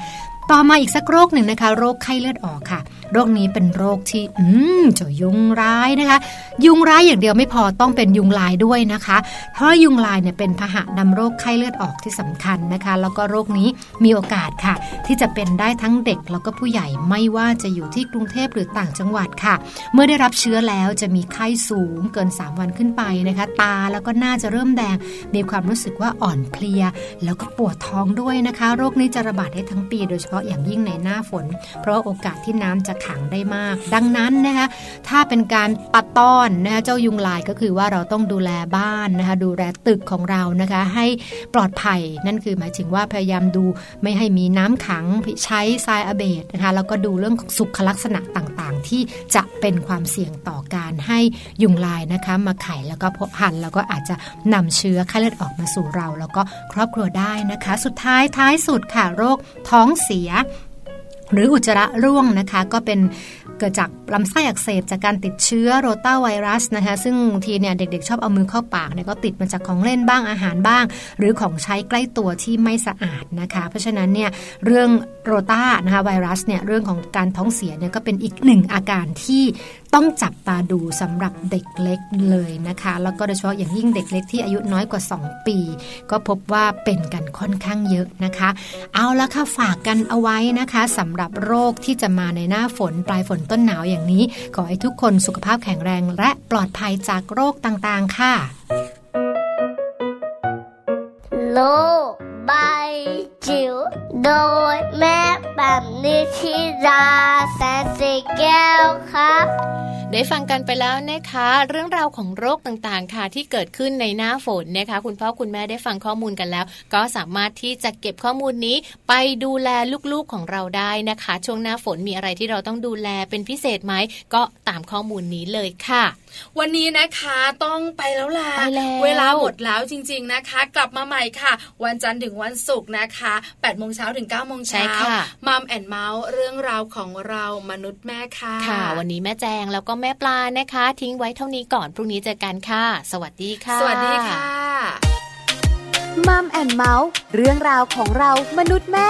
ต่อมาอีกสักโรคหนึ่งนะคะ โรคไข้เลือดออกค่ะ โรคนี้เป็นโรคที่ อืมจะยุงร้ายนะคะ ยุงร้ายอย่างเดียวไม่พอต้องเป็นยุงลายด้วยนะคะ เพราะยุงลายเนี่ยเป็นพาหะนำโรคไข้เลือดออกที่สำคัญนะคะ แล้วก็โรคนี้มีโอกาสค่ะ ที่จะเป็นได้ทั้งเด็กแล้วก็ผู้ใหญ่ไม่ว่าจะอยู่ที่กรุงเทพหรือต่างจังหวัดค่ะ เมื่อได้รับเชื้อแล้วจะมีไข้สูงเกิน 3 วันขึ้นไปนะคะ ตาแล้วก็หน้าจะเริ่มแดง มีความรู้สึกว่าอ่อนเพลีย แล้วก็ปวดท้องด้วยนะคะ โรคนี้จะระบาดได้ทั้งปีโดยเฉพาะาะอย่างยิ่งในหน้าฝน เพราะโอกาสที่น้ำจะขังได้มาก ดังนั้นนะคะถ้าเป็นการปัดต้อนนะคะเจ้ายุงลายก็คือว่าเราต้องดูแลบ้านนะคะดูแลตึกของเรานะคะให้ปลอดภัยนั่นคือหมายถึงว่าพยายามดูไม่ให้มีน้ำขังใช้ทรายอเบดนะคะแล้วก็ดูเรื่องสุขลักษณะต่างๆ ที่จะเป็นความเสี่ยงต่อการให้ยุงลายนะคะมาไข่แล้วก็พบพันแล้วก็อาจจะนำเชื้อไข้เลือดออกมาสู่เรา แล้วก็ครอบครัวได้นะคะ สุดท้ายท้ายสุดค่ะโรคท้องเสียหรืออุจจาระร่วงนะคะ ก็เป็นเกิดจากลำไส้อักเสบจากการติดเชื้อโรตาไวรัสนะคะ ซึ่งบางทีเนี่ยเด็กๆ ชอบเอามือเข้าปากเนี่ยก็ติดมาจากของเล่นบ้างอาหารบ้าง หรือของใช้ใกล้ตัวที่ไม่สะอาดนะคะ เพราะฉะนั้นเนี่ยเรื่องโรตานะคะไวรัสเนี่ยเรื่องของการท้องเสียเนี่ยก็เป็นอีกหนึ่งอาการที่ ต้องจับตาดูสำหรับเด็กเล็กเลยนะคะ แล้วก็โดยเฉพาะอย่างยิ่งเด็กเล็กที่อายุน้อยกว่า 2 ปี ก็พบว่าเป็นกันค่อนข้างเยอะนะคะ เอาละค่ะฝากกันเอาไว้นะคะสำหรับโรคที่จะมาในหน้าฝนปลายฝนต้นหนาวอย่างนี้ ขอให้ทุกคนสุขภาพแข็งแรงและปลอดภัยจากโรคต่างๆ ค่ะ โล ใบจิ๋วโดยแม่แบบนิชิราแสนสีแก้วครับได้ฟังกันไปแล้วนะคะ เรื่องราวของโรคต่างๆ ค่ะที่เกิดขึ้นในหน้าฝนนะคะ คุณพ่อคุณแม่ได้ฟังข้อมูลกันแล้ว ก็สามารถที่จะเก็บข้อมูลนี้ไปดูแลลูกๆของเราได้นะคะ ช่วงหน้าฝนมีอะไรที่เราต้องดูแลเป็นพิเศษไหมก็ตามข้อมูลนี้เลยค่ะ วันนี้นะคะต้องไปแล้วล่ะเวลาหมดแล้วจริง ๆนะคะ กลับมาใหม่ค่ะ วันจันทร์ถึงวันศุกร์นะคะ8ปดโมงเช้าถึง9ก้าโมงเช้า Mom and เมาท์เรื่องราวของเรามนุษย์แม่ค่ะ ค่ะ วันนี้แม่แจงแล้วก็แม่ปลานะคะ ทิ้งไว้เท่านี้ก่อนพรุ่งนี้เจอกันค่ะ สวัสดีค่ะ สวัสดีค่ะ Mom and เมาท์เรื่องราวของเรามนุษย์แม่